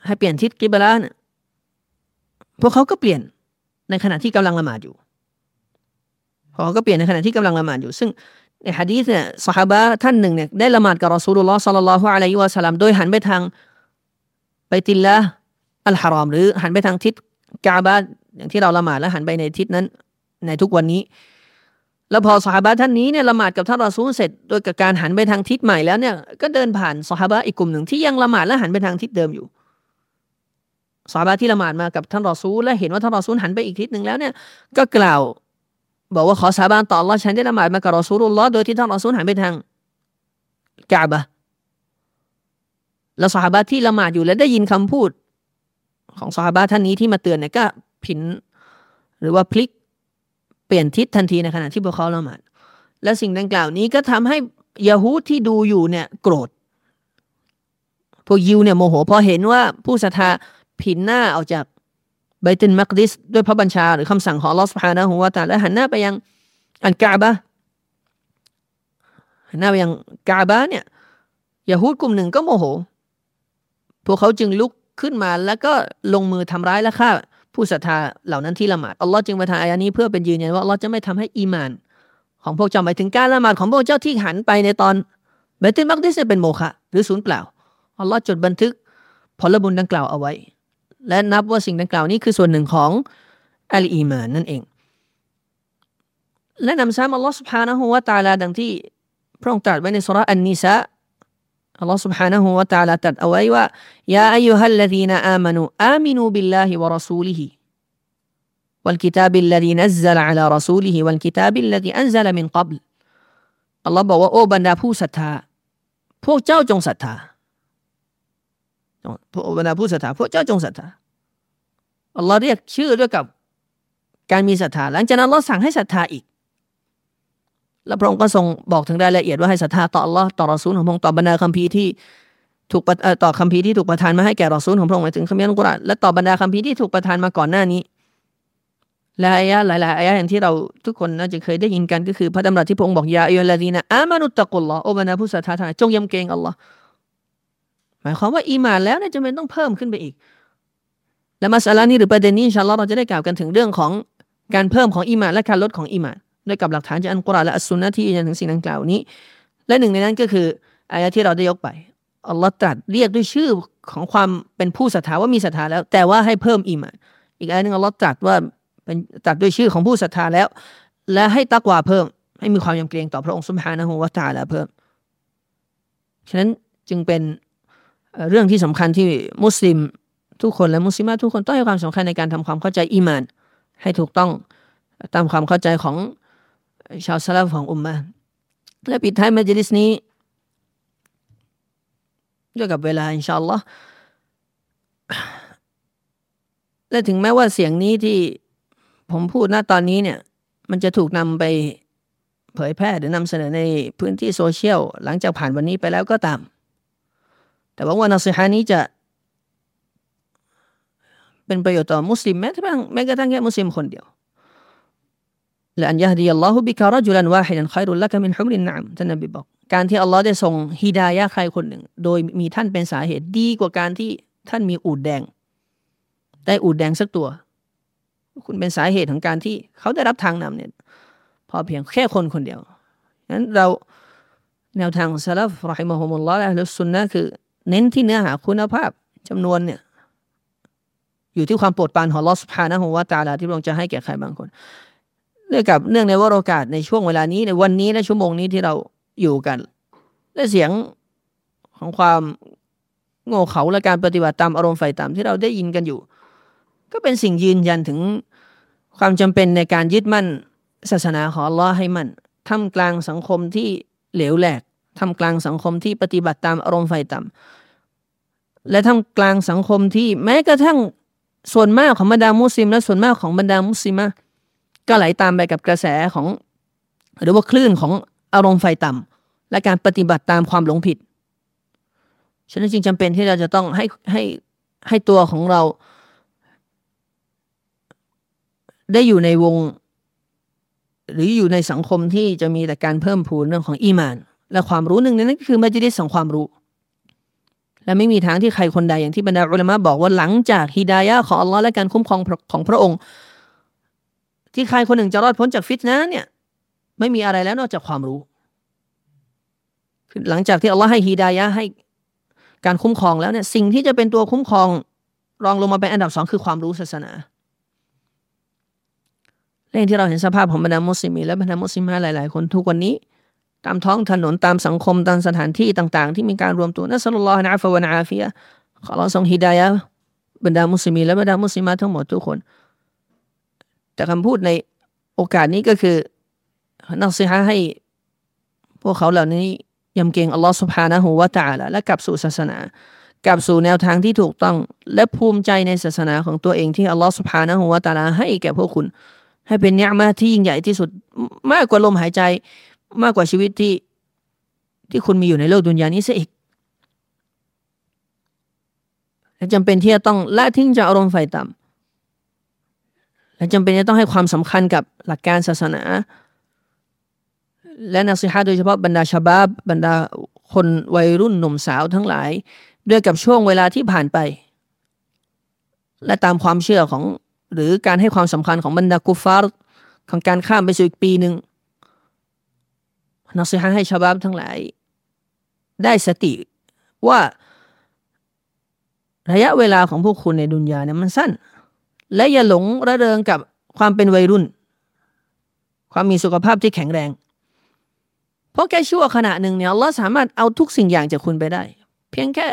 ให้เปลี่ยนทิศกิบลาเนี่ยพวกเขาก็เปลี่ยนในขณะที่กำลังละหมาดอยู่พอเขาก็เปลี่ยนในขณะที่กำลังละหมาดอยู่ ซึ่งในฮะดีษเนี่ยสหายท่านหนึ่งเนี่ยได้ละหมาดกับรอซูลุลลอฮ์สัลลัลลอฮุอะลัยฮิวะสัลลัมโดยหันไปทางไปติลละอัลฮารอม หรือหันไปทางทิศกาบาอย่างที่เราละหมาดแล้วหันไปในทิศนั้น ในทุกวันนี้ แล้วพอสหายท่านนี้เนี่ยละหมาดกับท่านรอซูลเสร็จโดยกับการหันไปทางทิศใหม่แล้วเนี่ยก็เดินผ่านสหายอีกกลุ่มหนึ่งที่ยังละหมาดและหันไปทางทิศเดิมอยู่ สหาที่ละหมาดมากับท่านรอซูลและเห็นว่าท่านรอซูลหันไปอีกทิศหนึ่งแล้วเนี่ยก็กล่าว บอกว่าขอสาบานต่อ Allah ฉันได้ละหมาดมากับรอซูลุลลอฮ์โดยที่ท่านรอซูลหันไปทางกาบะแล้วสหาที่ละหมาดอยู่และได้ยินคำพูด ของสหาท่านนี้ที่มาเตือนเนี่ยก็ผิน หรือว่าพลิกเปลี่ยนทิศทันทีในขณะที่พวกเขาละหมาดและสิ่งดังกล่าวนี้ก็ทำให้ยาฮูที่ดูอยู่เนี่ย โกรธพวกยิวเนี่ยโมโหพอเห็นว่าผู้ศรัทธา ผินหน้าออกจากไบตุนมักดิสด้วยพระบัญชา หรือคำสั่งของลอสพานะหัวตาและหันหน้าไปยังอันกาบะหันหน้าไปยังกาบะเนี่ยยาฮูดกลุ่มหนึ่งก็โมโห พวกเขาจึงลุกขึ้นมาแล้วก็ลงมือทำร้ายและฆ่าผู้ศรัทธาเหล่านั้นที่ละหมาดอัลลอฮ์จึงประทานอายะนี้เพื่อเป็นยืนยันว่าอัลลอฮ์จะไม่ทำให้อีมาน ของพวกเจ้าหมายถึงการละหมาดของพวกเจ้าที่หันไปในตอนเบตุนมักดิสเป็นโมฆะหรือศูนย์เปล่าอัลลอฮ์จดบันทึกผลบุญดังกล่าวเอาไว้ และนับว่าสิ่งดังกล่าวนี้คือส่วนหนึ่งของอัลอีมานนั่นเอง และนำซ้ำอัลลอฮฺ سبحانه และ تعالى ดังที่พระองค์ตรัสไว้ในสุราอันนิสะอัลลอฮฺ سبحانه และ تعالى ตรัสเอาไว้ว่ายาอายุฮัลลดีนอามานูอามินูบิลลาฮิวะรอซูลิฮิ والكتاب الذي نزل على رسوله والكتاب الذي أنزل من قبل อัลลอฮ์บอกว่าโอ้บรรดาผู้ศรัทธาพวกเจ้าจงศรัทธาพวก บรรดาผู้ศรัทธาพวกเจ้าจงศรัทธาอัลลอฮ์เรียกชื่อด้วยกับการมีศรัทธาหลังจากนั้นอัลลอฮ์สั่งให้ศรัทธาอีก และพระองค์ก็ทรงบอกถึงรายละเอียดว่าให้ศรัทธาต่ออัลลอฮ์ต่อรอซูลของพระองค์ต่อบรรดาคัมภีร์ที่ถูกต่อคัมภีร์ที่ถูกประทานมาให้แก่รอซูลของพระองค์หมายถึงคัมภีร์อัลกุรอานและต่อบรรดาคัมภีร์ที่ถูกประทานมาก่อนหน้านี้และอายะหลายๆอายะอย่างที่เราทุกคนน่าจะเคยได้ยินกันก็คือพระดำรัสที่พระองค์บอกيا أيها الذين آمنوا اتقوا اللهโอบรรดาผู้ศรัทธาทั้งหลายจงยำเกรงอัลลอฮ์ หมายความว่าอีมานแล้วเนี่ยจำเป็นต้องเพิ่มขึ้นไปอีก และمسألةนี้หรือประเด็นนี้إن شاء اللهเราจะได้กล่าวกันถึงเรื่องของการเพิ่มของอีมานและการลดของอีมานด้วยกับหลักฐานจากอัลกุรอานและอัสซุนนะที่ยืนยันถึงสิ่งดังกล่าวนี้ และหนึ่งในนั้นก็คืออายะที่เราได้ยกไปอัลลอฮ์ตรัสเรียกด้วยชื่อของความเป็นผู้ศรัทธาว่ามีศรัทธาแล้ว แต่ว่าให้เพิ่มอีมานอีกอายะหนึ่งอัลลอฮ์ตรัสว่าเป็นตรัสด้วยชื่อของผู้ศรัทธาแล้ว และให้ตักวาเพิ่ม ให้มีความยำเกรงต่อพระองค์สุบฮานะฮูวะตาลาเพิ่มฉะนั้นจึงเป็น เรื่องที่สำคัญที่มุสลิมทุกคนและมุสลิมาทุกคนต้องให้ความสำคัญในการทำความเข้าใจอีมาน ให้ถูกต้องตามความเข้าใจของชาวซาลาฟของอุมมาและปิดท้ายมัจลิสนี้ด้วยกับเวลาอินชาอัลลอฮ์และถึงแม้ว่าเสียงนี้ที่ผมพูดณตอนนี้เนี่ย มันจะถูกนำไปเผยแพร่หรือนำเสนอในพื้นที่โซเชียล หลังจากผ่านวันนี้ไปแล้วก็ตาม แต่ว่าว่านัสิฮานี้จะ เป็นประโยชน์ต่อมุสลิมแม้กระทั่งแม้กระทั่งแค่มุสลิมคนเดียวและอันยะดีอัลลอฮฺบิการะจุลันวาฮิดันขัยรุลละกมินฮุมรินนามท่านนบีบอก การที่อัลลอฮ์ได้ส่งฮิดายะใครคนหนึ่ง โดยมีท่านเป็นสาเหตุดีกว่าการที่ท่านมีอูดแดง ได้อูดแดงสักตัว คุณเป็นสาเหตุของการที่เขาได้รับทางนำเนี่ยพอเพียงแค่คนคนเดียวนั้นเราแนวทางซาลฟรอฮิมะฮุมุลลอฮ์และสุนนะคือ เน้นที่เนื้อหาคุณภาพจำนวนเนี่ย อยู่ที่ความโปรดปรานของลอสพานะฮวาตาลาที่พระองค์จะให้แก่ใครบางคนเนื่องกับเนื่องในวโอกาสในช่วงเวลานี้ในวันนี้และชั่วโมงนี้ที่เราอยู่กันและเสียงของความโง่เขาและการปฏิบัติตามอารมณ์ไฟต่ำที่เราได้ยินกันอยู่ ก็เป็นสิ่งยืนยันถึงความจำเป็นในการยึดมั่นศาสนาของอัลลอฮ์ให้มั่นท่ามกลางสังคมที่เหลวแหลก ท่ามกลางสังคมที่ปฏิบัติตามอารมณ์ไฟต่ำและท่ามกลางสังคมที่แม้กระทั่งส่วนมากของบรรดามุสลิม และส่วนมากของบรรดามุสลิมะก็ไหลตามไปกับกระแสของ หรือว่าคลื่นของอารมณ์ไฟต่ำและการปฏิบัติตามความหลงผิด ฉะนั้นจึงจำเป็นที่เราจะต้องให้ให้ให้ตัวของเรา ได้อยู่ในวง หรืออยู่ในสังคมที่จะมีแต่การเพิ่มพูนเรื่องของอีมาน และความรู้หนึ่งในนั้นก็คือมัจลิสของความรู้ และไม่มีทางที่ใครคนใดอย่างที่บรรดาอุลามะบอกว่าหลังจากฮิดายะของอัลลอฮ์และการคุ้มครองของพระองค์ ที่ใครคนหนึ่งจะรอดพ้นจากฟิตนะเนี่ยไม่มีอะไรแล้วนอกจากความรู้หลังจากที่อัลลอฮ์ให้ฮิดายะให้การคุ้มครองแล้วเนี่ยสิ่งที่จะเป็นตัวคุ้มครองรองลงมาเป็นอันดับสองคือความรู้ศาสนาเรื่องที่เราเห็นสภาพของบรรดามุสลิมและบรรดามุสลิมหลาย ๆ คนทุกวันนี้ ตามท้องถนนตามสังคมตามสถานที่ต่าง ๆ ที่มีการรวมตัวนัสลลอฮฺนะฟะวะนาฟียขอเราทรงฮิดายะบรรดามุสลิมและบรรดามุสลิมทั้งหมดทุกคน แต่คำพูดในโอกาสนี้ก็คือนักสิฮะให้พวกเขาเหล่านี้ยำเกรงอัลลอฮ์สุบฮานะฮูวาตาละและกลับสู่ศาสนากลับสู่แนวทางที่ถูกต้อง และภูมิใจในศาสนาของตัวเองที่อัลลอฮ์สุบฮานะฮูวาตาลาให้แก่พวกคุณ ให้เป็นเนื้อมาที่ยิ่งใหญ่ที่สุดมากกว่าลมหายใจ มากกว่าชีวิตที่ที่คุณมีอยู่ในโลกดุนยานี้ซะอีกและจำเป็นที่จะต้องละทิ้งจากอารมณ์ไฟต่ำและจำเป็นจะต้องให้ความสำคัญกับหลักการศาสนา และนักสิฮะโดยเฉพาะบรรดาชาบาบบรรดาคนวัยรุ่นหนุ่มสาวทั้งหลาย ด้วยกับช่วงเวลาที่ผ่านไป และตามความเชื่อของหรือการให้ความสำคัญของบรรดากุฟาร์ของการข้ามไปสู่อีกปีหนึ่ง นัสิฮะให้ชาวบ้าบทั้งหลาย ได้สติว่าระยะเวลาของพวกคุณในดุนยาเนี่ยมันสั้น และอย่าหลงระเริงกับความเป็นวัยรุ่น ความมีสุขภาพที่แข็งแรง เพราะแค่ชั่วขณะหนึ่งเนี่ยเราสามารถเอาทุกสิ่งอย่างจากคุณไปได้ เพียงแค่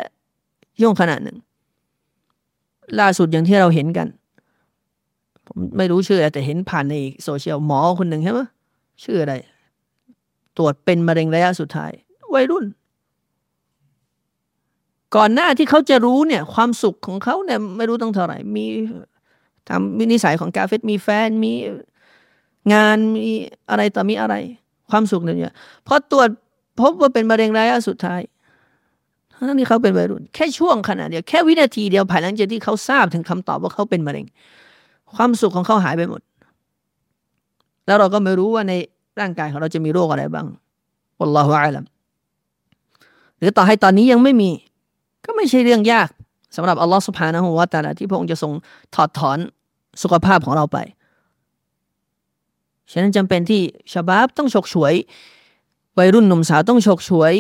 ย่งขณะหนึ่ง ล่าสุดอย่างที่เราเห็นกัน ผมไม่รู้ชื่อแต่เห็นผ่านในโซเชียลหมอคนหนึ่งใช่ไหมชื่ออะไร ตรวจเป็นมะเร็งระยะสุดท้าย วัยรุ่น ก่อนหน้าที่เขาจะรู้เนี่ย ความสุขของเขาเนี่ยไม่รู้ต้องเท่าไหร่ มีทำวินิสัยของกาเฟตมีแฟนมีงานมีอะไรต่อมีอะไร ความสุขเนี่ยพอตรวจพบว่าเป็นมะเร็งระยะสุดท้ายทั้งที่เขาเป็นวัยรุ่น แค่ช่วงขณะเดียวแค่วินาทีเดียวภายหลังจากที่เขาทราบถึงคำตอบว่าเขาเป็นมะเร็ง ความสุขของเขาหายไปหมด แล้วเราก็ไม่รู้ว่าใน ร่างกายของเราจะมีโรคอะไรบ้างอัลลอฮฺอัลลัมหรือต่อให้ตอนนี้ยังไม่มี ก็ไม่ใช่เรื่องยากสำหรับอัลลอฮฺสุบฮานะฮูวาตาลาที่พระองค์จะทรงถอดถอนสุขภาพของเราไป ฉะนั้นจำเป็นที่ชาบาบต้องฉกฉวย วัยรุ่นหนุ่มสาวต้องฉกฉวย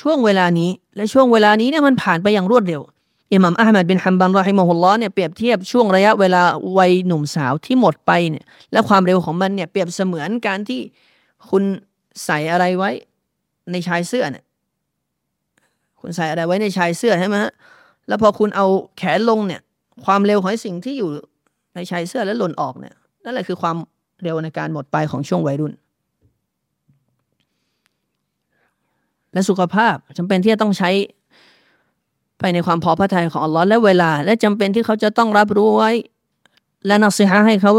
ช่วงเวลานี้ และช่วงเวลานี้เนี่ยมันผ่านไปอย่างรวดเร็ว อิหมัมอัลมัดบินฮัมบันรอฮิมะฮุลลอฮ์เนี่ยเปรียบเทียบช่วงระยะเวลาวัยหนุ่มสาวที่หมดไปเนี่ยและความเร็วของมันเนี่ยเปรียบเสมือนการที่คุณใส่อะไรไว้ในชายเสื้อเนี่ยคุณใส่อะไรไว้ในชายเสื้อใช่ไหมฮะแล้วพอคุณเอาแขนลงเนี่ย ความเร็วของสิ่งที่อยู่ในชายเสื้อแล้วหล่นออกเนี่ยนั่นแหละคือความเร็วในการหมดไปของช่วงวัยรุ่น และสุขภาพจำเป็นที่จะต้องใช้ ไปในความพอพระทัยของอัลลอฮ์และเวลา และจำเป็นที่เขาจะต้องรับรู้ไว้ และนักสิฮะให้เขา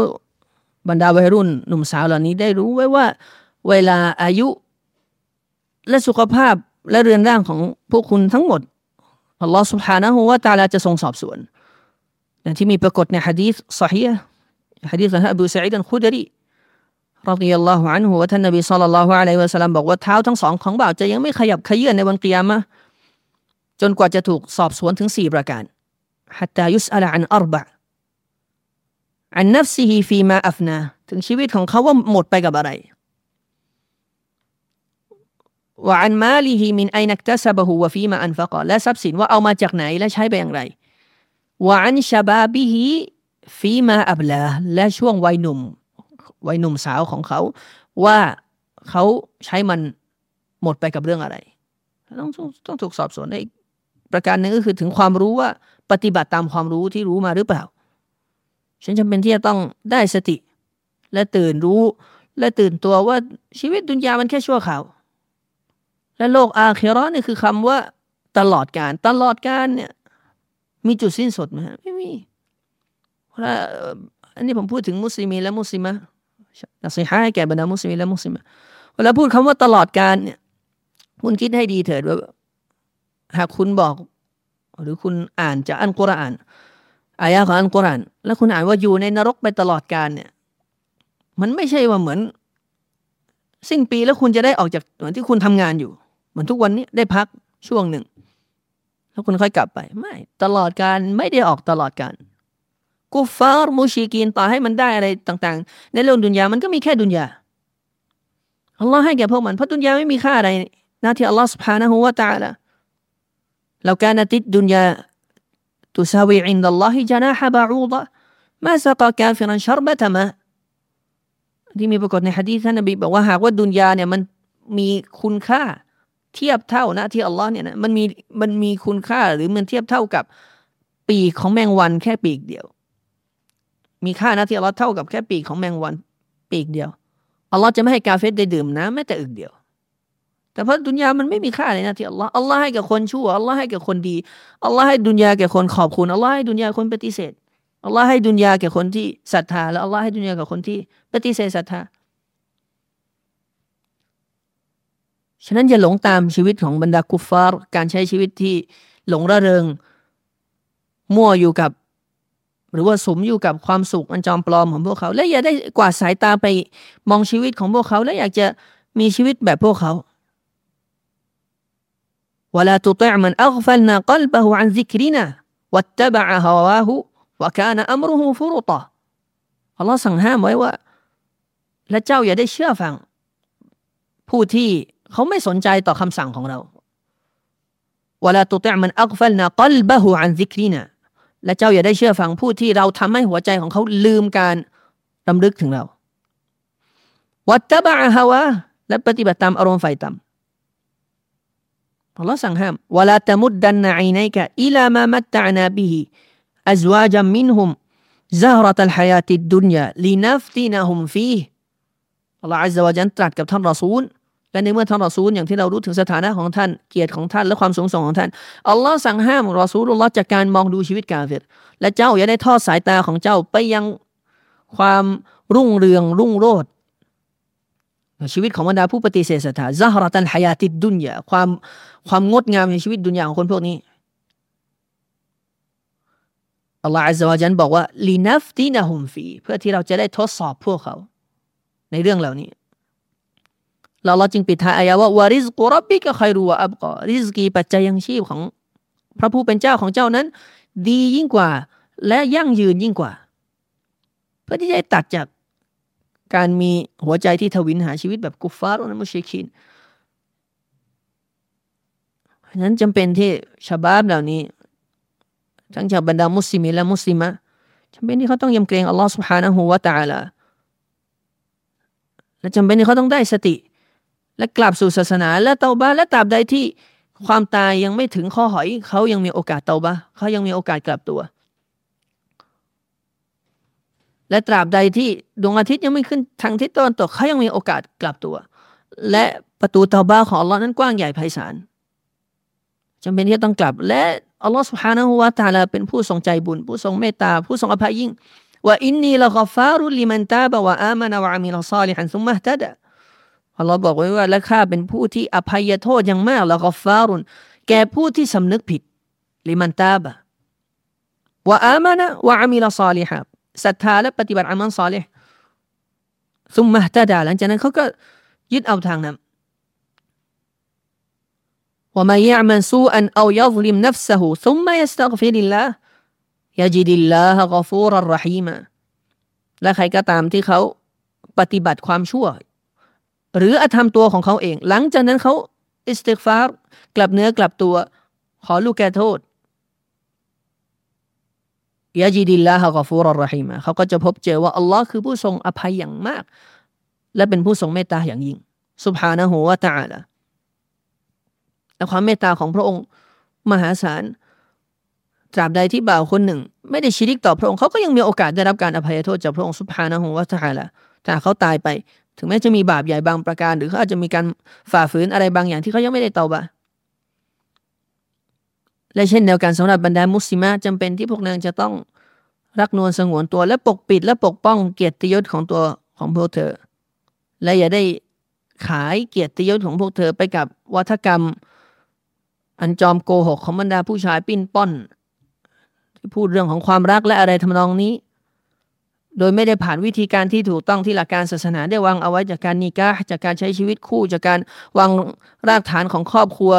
บรรดาวัยรุ่นหนุ่มสาวเหล่านี้ได้รู้ไว้ว่า เวลาอายุ และสุขภาพและเรือนร่างของพวกคุณทั้งหมดอัลลอฮ์สุบฮานะฮูวาตาลาจะทรงสอบสวนอย่างที่มีปรากฏในฮะดีษสฮีฮะดีษของอบูซาอิดันคุดรีรดิยัลลอฮุอันฮุว่าท่านนบีสุลต่านละฮ์อะลัยฮิวะสัลลัมบอกว่าเท้าทั้งสองของบ่าวจะยังไม่ขยับขยื่นในวันกิยามะ จนกว่าจะถูกสอบสวนถึงสี่ประการ حتى يسأل عن أربع عن نفسه فيما أفنى ถึงชีวิตของเขาว่าหมดไปกับอะไร وعن ماله من أين اكتسبه وفيما أنفقه และทรัพย์สินว่าเอามาจากไหนและใช้ไปอย่างไร وعن شبابه فيما أبلاه และช่วงวัยหนุ่มวัยหนุ่มสาวของเขา ว่าเขาใช้มันหมดไปกับเรื่องอะไร ต้องต้องถูกสอบสวนได้ ประการหนึ่งก็คือถึงความรู้ว่าปฏิบัติตามความรู้ที่รู้มาหรือเปล่า ฉันจำเป็นที่จะต้องได้สติ และตื่นรู้ และตื่นตัวว่าชีวิตดุนยามันแค่ชั่วข่าว และโลกอาเครอนี่คือคำว่าตลอดการตลอดการเนี่ยมีจุดสิ้นสุดไหมไม่มีเพราะอันนี้ผมพูดถึงมุสลิมีและมุสลิมะนักสิฮะให้แก่บรรดามุสลิมและมุสลิมะเวลาพูดคำว่าตลอดการเนี่ยคุณคิดให้ดีเถิดว่า หากคุณบอก หรือคุณอ่านจากอันกุรอานอายะของอันกุรอาน แล้วคุณอ่านว่าอยู่ในนรกไปตลอดกาลเนี่ย มันไม่ใช่ว่าเหมือน สิ้นปีแล้วคุณจะได้ออกจากเหมือนที่คุณทำงานอยู่ เหมือนทุกวันนี้ได้พักช่วงหนึ่ง แล้วคุณค่อยกลับไป ไม่ตลอดการไม่ได้ออกตลอดการกูฟาร์มูชีกินต่อให้มันได้อะไรต่าง ๆ ในโลกดุนยา มันก็มีแค่ดุนยาอัลลอฮ์ให้แก่พวกมันเพราะดุนยาไม่มีค่าอะไรน้ที่อัลลอฮ์สุภานะฮูวาตาละ لو كانت الدنيا تساوي عند الله جناح بعوضة ما سقى كافرا شربة ماء ที่มีปรากฏในฮะดีษท่านนบีบอกว่าหากว่าดุนยาเนี่ยมันมีคุณค่าเทียบเท่านะที่อัลลอฮ์เนี่ยนะมันมีมันมีคุณค่าหรือมันเทียบเท่ากับปีกของแมงวันแค่ปีกเดียว มีค่านะที่อัลลอฮ์เท่ากับแค่ปีกของแมงวันปีกเดียวอัลลอฮ์จะไม่ให้กาเฟสได้ดื่มน้ำแม้แต่อึกเดียว แต่เพราะดุนยามันไม่มีค่าเลยนะที่อัลลอฮ์อัลลอฮ์ให้กับคนชั่วอัลลอฮ์ให้กับคนดีอัลลอฮ์ให้ดุนยาแก่คนขอบคุณอัลลอฮ์ให้ดุนยาคนปฏิเสธอัลลอฮ์ให้ดุนยาแก่คนที่ศรัทธาและอัลลอฮ์ให้ดุนยาแก่คนที่ปฏิเสธศรัทธาฉะนั้นอย่าหลงตามชีวิตของบรรดากุฟาร์การใช้ชีวิตที่หลงระเริง มั่วอยู่กับ หรือว่าสมอยู่กับความสุขอันจอมปลอมของพวกเขา และอย่าได้กวาดสายตาไปมองชีวิตของพวกเขา และอยากจะมีชีวิตแบบพวกเขา ولا تطع من أغفلنا قلبه عن ذكرنا واتبع هواه وكان أمره فرطا อัลลอฮ์สั่งห้ามไว้ว่า และเจ้าอย่าได้เชื่อฟัง ผู้ที่เขาไม่สนใจต่อคำสั่งของเราวลาตุตมันอักฟัลนากลบะฮูอันซิกรีนะและเจ้าอย่าได้เชื่อฟังผู้ที่เราทำให้หัวใจของเขาลืมการรำลึกถึงเราวัตตบะฮาวะและปฏิบัติตามอารมณ์ไฟต่ำ อัลลอฮ์สั่งห้ามวลาตมุดดันนอีนัยกะอิลามามัตตะนาบิฮิอัจวาจัมมินฮุม زهرة الحياة الدنيا لنفتنهم فيه อัลลอฮ์อัลลอฮฺตรัสกับท่านรอซูลและในเมื่อท่านรอซูลอย่างที่เรารู้ถึงสถานะของท่านเกียรติของท่านและความสูงส่งของท่านอัลลอฮ์สั่งห้ามรอซูลุลลอฮ์จากการมองดูชีวิตกาเฟรและเจ้าอย่าได้ทอดสายตาของเจ้าไปยังความรุ่งเรืองรุ่งโรจน์ ชีวิตของบรรดาผู้ปฏิเสธศรัทธาซาฮรตันฮายาติดดุนยาความความงดงามในชีวิตดุนยาของคนพวกนี้อัลลอฮฺอัลลอฮฺจันบอกว่าลีนัฟตีนะฮุมฟีเพื่อที่เราจะได้ทดสอบพวกเขา ในเรื่องเหล่านี้เราเราจึงปิดท้ายอายะว่าวาริสกุรบบิกะใครรู้ว่าอับกอริสกีปัจจัยยังชีพของ พระผู้เป็นเจ้าของเจ้านั้น ดียิ่งกว่า และยั่งยืนยิ่งกว่า เพื่อที่จะตัดจาก การมีหัวใจที่ทวินหาชีวิตแบบกุฟฟาร์และมุชริคินนั้นจำเป็นที่ชาบาบเหล่านี้ ทั้งจากบรรดามุสลิมและมุสลิมะจำเป็นที่เขาต้องยำเกรงอัลลอฮ์ سبحانه และ تعالى และจำเป็นที่เขาต้องได้สติและกลับสู่ศาสนา และเตาบ้าและตราบใดที่ความตายยังไม่ถึงข้อหอย เขายังมีโอกาสเตาบ้าเขายังมีโอกาสกลับตัว และตราบใดที่ดวงอาทิตย์ยังไม่ขึ้นทางทิศตะวันตกเขายังมีโอกาสกลับตัว และประตูเตาบ้าของอัลลอฮ์นั้นกว้างใหญ่ไพศาลจำเป็นที่ต้องกลับ และอัลลอฮ์สุฮานะฮุวาตาลาเป็นผู้ทรงใจบุญ ผู้ทรงเมตตา ผู้ทรงอภัยยิ่งว่าอินนีละกฟารุลิมันตาบะวะอามานวะอามิลซาลิฮันซุมมะตะดะอัลลอฮ์บอกไว้ว่าและข้าเป็นผู้ที่อภัยโทษอย่างมากละกฟารุนแก่ผู้ที่สำนึกผิดลิมันตาบะวะอามานะวะอามิลซาลิฮะ ศรัทธาและปฏิบัติอามันซาลิฮ ซุมมะตาดาหลังจากนั้นเขาก็ยึดเอาทางนั้น ومن يعمل سوءا أو يظلم نفسه ثم يستغفر الله يجد الله غفورا رحيما และใครก็ตามที่เขาปฏิบัติความชั่ว หรืออธรรมตัวของเขาเอง หลังจากนั้นเขาอิสติกฟาร์กลับเนื้อกลับตัว ขอลูกแก่โทษ يجد الله غفورا رحيماเขาก็จะพบเจอว่าอัลลอฮ์คือผู้ทรงอภัยอย่างมาก และเป็นผู้ทรงเมตตาอย่างยิ่งสุบฮานะฮูวะตาละและความเมตตาของพระองค์มหาศาลตราบใดที่บ่าวคนหนึ่ง ไม่ได้ชิริกต่อพระองค์เขาก็ยังมีโอกาสได้รับการอภัยโทษจากพระองค์สุบฮานะฮูวะตาละถ้าเขาตายไป ถึงแม้จะมีบาปใหญ่บางประการ หรือเขาอาจจะมีการฝ่าฝืนอะไรบางอย่างที่เขายังไม่ได้เตาบะ และเช่นเดียวกันสำหรับบรรดามุสลิมะจำเป็นที่พวกนางจะต้องรักนวลสงวนตัวและปกปิดและปกป้องเกียรติยศของตัวของพวกเธอ และอย่าได้ขายเกียรติยศของพวกเธอไปกับวัฒกรรม อันจอมโกหกของบรรดาผู้ชายปิ้นป้อนที่พูดเรื่องของความรักและอะไรทำนองนี้ โดยไม่ได้ผ่านวิธีการที่ถูกต้องที่หลักการศาสนาได้วางเอาไว้จากการนิกาจากการใช้ชีวิตคู่จากการวางรากฐานของครอบครัว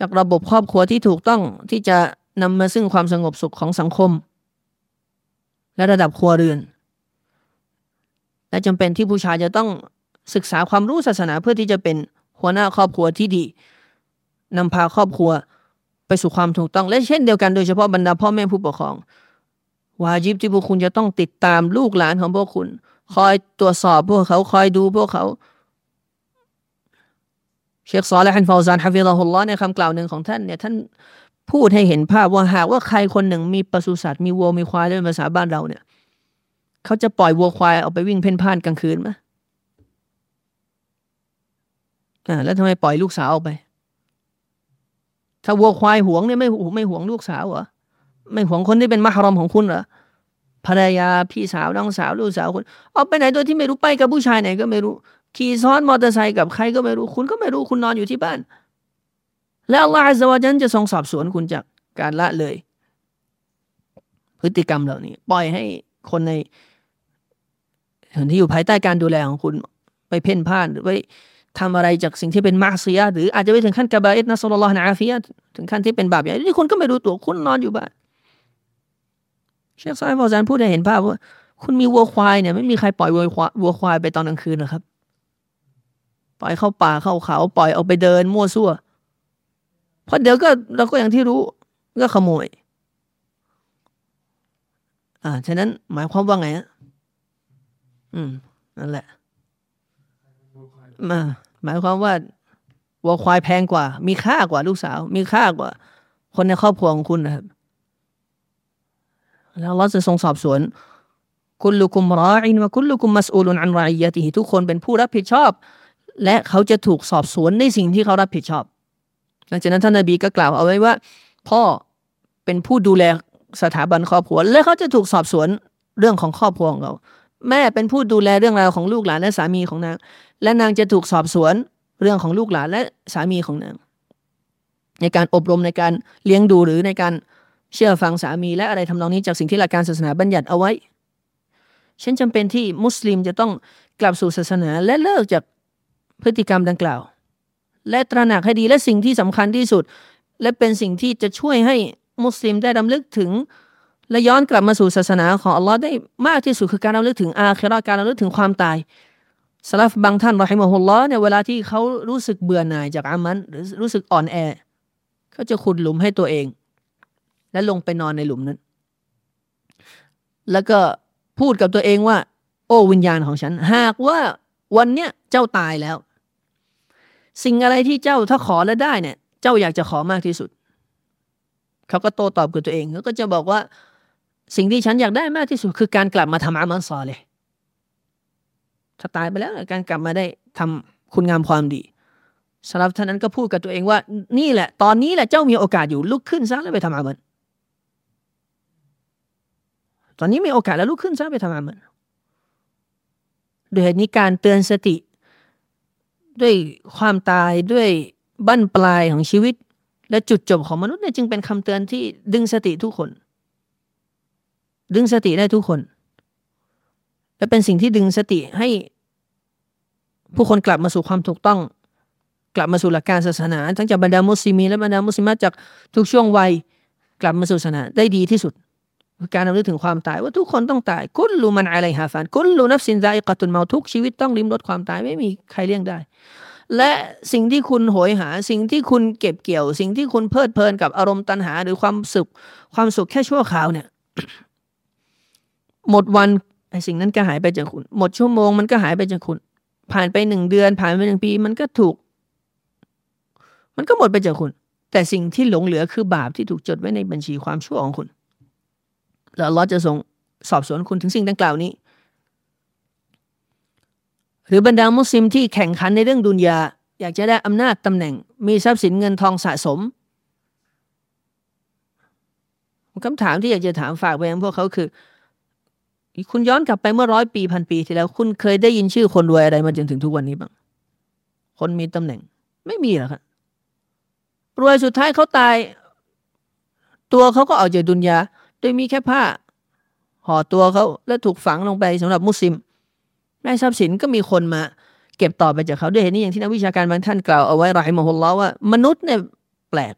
จากระบบครอบครัวที่ถูกต้องที่จะนำมาซึ่งความสงบสุขของสังคม และระดับครัวเรือน และจำเป็นที่ผู้ชายจะต้องศึกษาความรู้ศาสนาเพื่อที่จะเป็นหัวหน้าครอบครัวที่ดีนำพาครอบครัวไปสู่ความถูกต้อง และเช่นเดียวกันโดยเฉพาะบรรดาพ่อแม่ผู้ปกครอง วาจิบที่พวกคุณจะต้องติดตามลูกหลานของพวกคุณ คอยตรวจสอบพวกเขาคอยดูพวกเขา เชคซอและฮันฟาวซานฮะฟิลฮุลลอในคำกล่าวหนึ่งของท่านเนี่ยท่านพูดให้เห็นภาพว่าหากว่าใครคนหนึ่งมีปศุสัตว์มีวัวมีควายในภาษาบ้านเราเนี่ย เขาจะปล่อยวัวควายออกไปวิ่งเพ่นพ่านกลางคืนไหมอ่าแล้วทำไมปล่อยลูกสาวออกไป ถ้าวัวควายหวงเนี่ยไม่ไม่หวงลูกสาวเหรอไม่หวงคนที่เป็นมหรอมของคุณเหรอภรรยาพี่สาวน้องสาวลูกสาวคุณเอาไปไหนโดยที่ไม่รู้ไปกับผู้ชายไหนก็ไม่รู้ ขี่ซ้อนมอเตอร์ไซค์กับใครก็ไม่รู้ คุณก็ไม่รู้คุณนอนอยู่ที่บ้าน แล้วอัลลอฮฺจะว่าจันจะทรงสอบสวนคุณจากการละเลย พฤติกรรมเหล่านี้ ปล่อยให้คนในคนที่อยู่ภายใต้การดูแลของคุณไปเพ่นพ่านหรือไปทำอะไรจากสิ่งที่เป็นมาเซียหรืออาจจะไปถึงขั้นกบาอิตนะสุลลอฮฺนะอาฟียถึงขั้นที่เป็นบาปใหญ่ที่คุณก็ไม่รู้ตัวคุณนอนอยู่บ้านเชคซายฟอซานพูดให้เห็นภาพว่า คุณมีวัวควายเนี่ยไม่มีใครปล่อยวัวควายวัวควายไปตอนกลางคืนนะครับ ปล่อยเข้าป่าเข้าเขา ปล่อยออกไปเดิน มั่วซั่วเพราะเดี๋ยวก็เราก็อย่างที่รู้ก็ขโมย อ่าฉะนั้นหมายความว่าไงอะอืมนั่นแหละมาหมายความว่าวัวควายแพงกว่า มีค่ากว่าลูกสาว มีค่ากว่า คนในครอบครัวของคุณนะครับ แล้วเราจะทรงสอบสวน คุลุกุมรออินวะคุลุกุมมัสอูลุนอันรายยะติทุกคนเป็นผู้รับผิดชอบ และเขาจะถูกสอบสวนในสิ่งที่เขารับผิดชอบ หลังจากนั้นท่านนบีก็กล่าวเอาไว้ว่า พ่อเป็นผู้ดูแลสถาบันครอบครัว และเขาจะถูกสอบสวนเรื่องของครอบครัวของเขาแม่เป็นผู้ดูแลเรื่องราวของลูกหลานและสามีของนาง และนางจะถูกสอบสวนเรื่องของลูกหลานและสามีของนาง ในการอบรมในการเลี้ยงดูหรือในการเชื่อฟังสามีและอะไรทำนองนี้จากสิ่งที่หลักการศาสนาบัญญัติเอาไว้ฉันจำเป็นที่มุสลิมจะต้องกลับสู่ศาสนาและเลิกจาก พฤติกรรมดังกล่าว และตระหนักให้ดีและสิ่งที่สำคัญที่สุด และเป็นสิ่งที่จะช่วยให้มุสลิมได้ดำลึกถึง และย้อนกลับมาสู่ศาสนาของอัลลอฮ์ได้มากที่สุดคือการดำลึกถึงอาคิราการดำลึกถึงความตายสลับบางท่านรอฮิมะฮุลลอฮ์เนี่ยเวลาที่เขารู้สึกเบื่อหน่ายจากอามันหรือรู้สึกอ่อนแอ เขาจะขุดหลุมให้ตัวเอง และลงไปนอนในหลุมนั้น แล้วก็พูดกับตัวเองว่า โอ้วิญญาณของฉัน หากว่าวันเนี้ยเจ้าตายแล้ว สิ่งอะไรที่เจ้าถ้าขอแล้วได้เนี่ย เจ้าอยากจะขอมากที่สุด เขาก็โต้ตอบกับตัวเองเขาก็จะบอกว่า สิ่งที่ฉันอยากได้มากที่สุด คือการกลับมาทำอามันซอเลยถ้าตายไปแล้วการกลับมาได้ทำคุณงามความดีสำหรับท่านนั้นก็พูดกับตัวเองว่า นี่แหละ ตอนนี้แหละเจ้ามีโอกาสอยู่ลุกขึ้นซะแล้วไปทำอามันตอนนี้มีโอกาสแล้วลุกขึ้นซะไปทำอามันโดยเหตุนี้การเตือนสติ ด้วยความตายด้วยบั้นปลายของชีวิต และจุดจบของมนุษย์เนี่ยจึงเป็นคำเตือนที่ดึงสติทุกคน ดึงสติได้ทุกคน และเป็นสิ่งที่ดึงสติให้ ผู้คนกลับมาสู่ความถูกต้อง กลับมาสู่หลักการศาสนา ทั้งจากบรรดามุสลิมีและบรรดามุสลิมจากทุกช่วงวัย กลับมาสู่ศาสนาได้ดีที่สุด การรำลึกถึงความตายว่าทุกคนต้องตายกุลลูมันอะไรฮาฟานกุลลูนับสินใจกตุนเมาทุกชีวิตต้องริมรถความตายไม่มีใครเลี่ยงได้ และสิ่งที่คุณโหยหา สิ่งที่คุณเก็บเกี่ยว สิ่งที่คุณเพลิดเพลินกับอารมณ์ตัณหา หรือความสุข ความสุขแค่ชั่วคราวเนี่ย หมดวันไอ้สิ่งนั้นก็หายไปจากคุณ หมดชั่วโมงมันก็หายไปจากคุณ ผ่านไปหนึ่งเดือน ผ่านไปหนึ่งปี มันก็ถูก มันก็หมดไปจากคุณ แต่สิ่งที่หลงเหลือคือบาปที่ถูกจดไว้ในบัญชีความชั่วของคุณ แล้วเราจะส่งสอบสวนคุณถึงสิ่งดังกล่าวนี้ หรือบรรดามุสลิมที่แข่งขันในเรื่องดุนยา อยากจะได้อำนาจตำแหน่ง มีทรัพย์สินเงินทองสะสมคำถามที่อยากจะถามฝากไปยังพวกเขาคือ คุณย้อนกลับไปเมื่อร้อยปีพันปีที่แล้วคุณเคยได้ยินชื่อคนรวยอะไรมาจนถึงทุกวันนี้บ้างคนมีตำแหน่ง ไม่มีหรอกครับรวยสุดท้ายเขาตาย ตัวเขาก็เอาจากดุนยา โดยมีแค่ผ้าห่อตัวเขาแล้วถูกฝังลงไปสำหรับมุสลิมได้ทรัพย์สินก็มีคนมาเก็บต่อไปจากเขาด้วยเหตุนี้อย่างที่นักวิชาการบางท่านกล่าวเอาไว้รายมฮุลลอว่า มนุษย์เนี่ยแปลก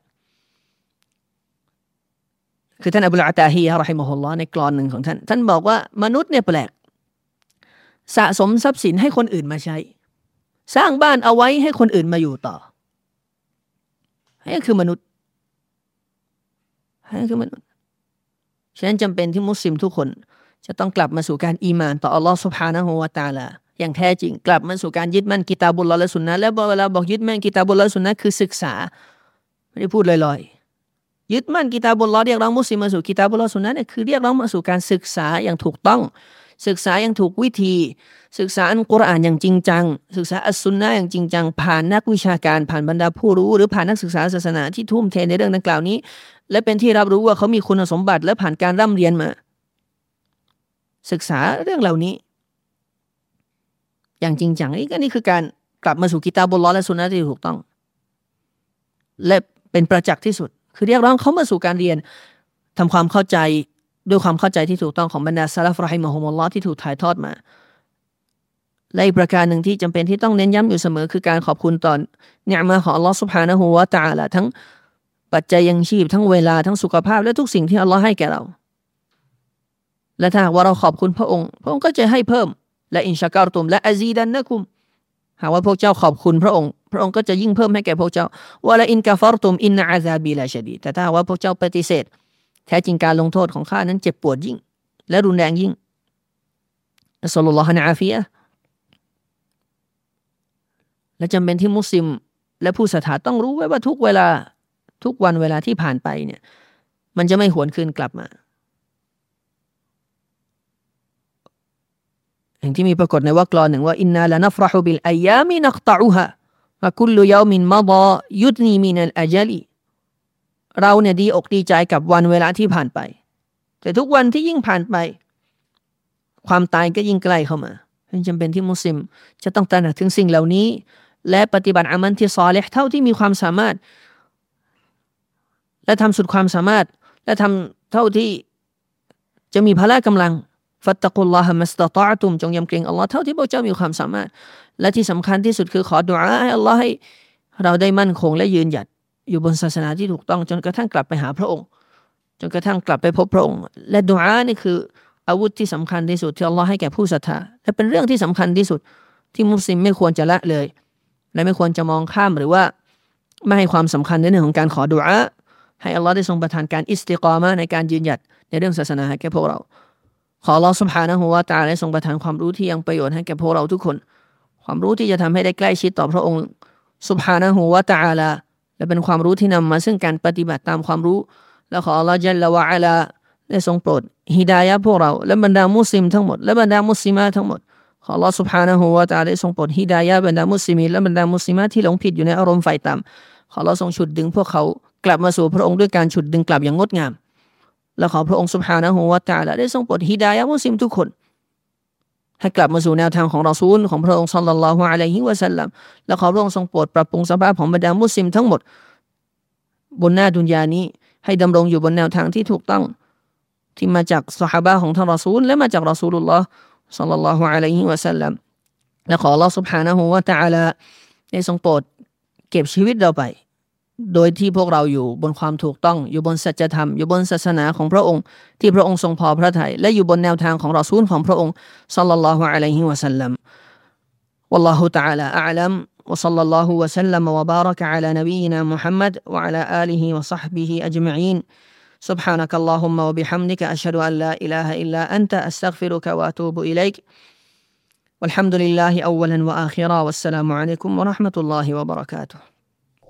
คือท่านอับดุลอาตาฮีรายมฮุลลอในกรอนหนึ่งของท่าน ท่านบอกว่ามนุษย์เนี่ยแปลก สะสมทรัพย์สินให้คนอื่นมาใช้ สร้างบ้านเอาไว้ให้คนอื่นมาอยู่ต่อนี่คือมนุษย์นี่คือมนุษย์ ฉะนั้นจำเป็นที่มุสลิมทุกคน จะต้องกลับมาสู่การอีมาน ต่ออัลลอฮ์สุภานะฮูวาตาลาอย่างแท้จริงกลับมาสู่การยึดมั่นกิตาบุลลอและสุนนะและเวลาบอกยึดมั่นกิตาบุลลอและสุนนะคือศึกษาไม่ได้พูดลอยๆยึดมั่นกิตาบุลลอเรียกร้องมุสลิมมาสู่กิตาบุลลอสุนนะเนี่ยคือเรียกร้องมาสู่การศึกษาอย่างถูกต้อง ศึกษาอย่างถูกวิธี ศึกษาอันกุรอานอย่างจริงจัง ศึกษาอัสซุนนะอย่างจริงจัง ผ่านนักวิชาการผ่านบรรดาผู้รู้ หรือผ่านนักศึกษาศาสนาที่ทุ่มเทในเรื่องดังกล่าวนี้ และเป็นที่รับรู้ว่าเขามีคุณสมบัติและผ่านการร่ำเรียนมา ศึกษาเรื่องเหล่านี้ อย่างจริงจังนี่ก็นี่คือการกลับมาสู่กิตาบุลลอและสุนนะที่ถูกต้อง และเป็นประจักษ์ที่สุด คือเรียกร้องเขามาสู่การเรียนทำความเข้าใจ ด้วยความเข้าใจที่ถูกต้องของบรรดาซาลฟรฮิมะฮุมลลอที่ถูกถ่ายทอดมา และอีกประการหนึ่งที่จำเป็นที่ต้องเน้นย้ำอยู่เสมอ คือการขอบคุณตอนเนี่ยมาของอัลลอฮ์สุบฮานะฮูวะตาละทั้งปัจจัยยังชีพทั้งเวลาทั้งสุขภาพและทุกสิ่งที่อัลลอฮ์ให้แก่เรา และถ้าว่าเราขอบคุณพระองค์ พระองค์ก็จะให้เพิ่ม และอินชาการตุมและอาซีดันนะคุมหากว่าพวกเจ้าขอบคุณพระองค์ พระองค์ก็จะยิ่งเพิ่มให้แก่พวกเจ้าวะละอินกาฟารตุมอินนาอาซาบีลาชดีแต่ถ้าว่าพวกเจ้าปฏิเสธ แท้จริงการลงโทษของข้านั้นเจ็บปวดยิ่ง และรุนแรงยิ่งอัสลลอฮฺนะอาฟียะและจำเป็นที่มุสลิม และผู้ศรัทธาต้องรู้ไว้ว่าทุกเวลาทุกวันเวลาที่ผ่านไปเนี่ยมันจะไม่หวนคืนกลับมา อย่างที่มีปรากฏในว่ากลอนหนึ่งว่าอินนาลนัฟรหุบิลอายามินักตะอุฮะวะคุลยามินมาดายุดนีมินัลอาจลี เราเนี่ยดีอกดีใจกับวันเวลาที่ผ่านไป แต่ทุกวันที่ยิ่งผ่านไป ความตายก็ยิ่งใกล้เข้ามาจำเป็นที่มุสลิมจะต้องตระหนักถึงสิ่งเหล่านี้ และปฏิบัติอามันที่ซอเลห์เท่าที่มีความสามารถ และทำสุดความสามารถ และทำเท่าที่จะมีพละกำลังฟัตตะกุลลอฮ์มัสตตอตุมจงยำเกรงอัลลอฮ์เท่าที่พวกเจ้ามีความสามารถ และที่สำคัญที่สุดคือขอดุอาให้อัลลอฮ์ให้เราได้มั่นคงและยืนหยัด อยู่บนศาสนาที่ถูกต้อง จนกระทั่งกลับไปหาพระองค์ จนกระทั่งกลับไปพบพระองค์ และดุอานี่คือ อาวุธที่สำคัญที่สุดที่อัลลอฮ์ให้แก่ผู้ศรัทธาและเป็นเรื่องที่สำคัญที่สุดที่มุสลิมไม่ควรจะละเลย และไม่ควรจะมองข้ามหรือว่าไม่ให้ความสำคัญในเรื่องของการขอดุอาให้อัลลอฮ์ได้ทรงประทานการอิสติกามาในการยืนหยัดในเรื่องศาสนาให้แก่พวกเรา ขออัลลอฮ์สุบฮานะฮูวาตาได้ทรงประทานความรู้ที่ยังประโยชน์ให้แก่พวกเราทุกคน ความรู้ที่จะทำให้ได้ใกล้ชิดต่อพระองค์สุบฮานะฮูวาตาลา และเป็นความรู้ที่นำมาซึ่งการปฏิบัติตามความรู้ และขออัลลอฮ์จัลละวะอัลาได้ทรงโปรดฮิดายะพวกเรา และบรรดามุสลิมทั้งหมดและบรรดามุสลิมาทั้งหมดขออัลลอฮ์ سبحانه และ تعالى ได้ทรงโปรดฮิดายะบรรดามุสลิมีและบรรดามุสลิมาที่หลงผิดอยู่ในอารมณ์ไฟต่ำขอเราทรงฉุดดึงพวกเขากลับมาสู่พระองค์ด้วยการฉุดดึงกลับอย่างงดงาม และขอพระองค์สุภานะฮูวาตาละได้ทรงโปรดฮิดายะมุสลิมทุกคน ให้กลับมาสู่แนวทางของรอซูลของพระองค์สัลลัลลอฮุอะลัยฮิวะสัลลัมและขอพระองค์ทรงโปรดปรับปรุงสภาพของบรรดามุสลิมทั้งหมด บนหน้าดุนยานี้ ให้ดำรงอยู่บนแนวทางที่ถูกต้อง ที่มาจากสหายของท่านรอซูล และมาจากรอซูลุลลอฮ์สัลลัลลอฮุอะลัยฮิวะสัลลัมและขอลอสุบฮานะฮูวะตะอาลาได้ทรงโปรดเก็บชีวิตเราไป โดยที่พวกเราอยู่บนความถูกต้อง อยู่บนสัจธรรม อยู่บนศาสนาของพระองค์ ที่พระองค์ทรงพอพระทยัยและอยู่บนแนวทางของรอซูลของพระองค์สัลลัลลอฮุอะลัยฮิวะสัลลัม والله تعالى أعلم وصلى الله وسلم وبارك على نبينا محمد وعلى آله وصحبه أجمعين سبحانك اللهم وبحمدك أشهد أن لا إله إلا أنت أستغفرك وأتوب إليك والحمد لله أولا وآخرا والسلام عليكم ورحمة الله وبركاته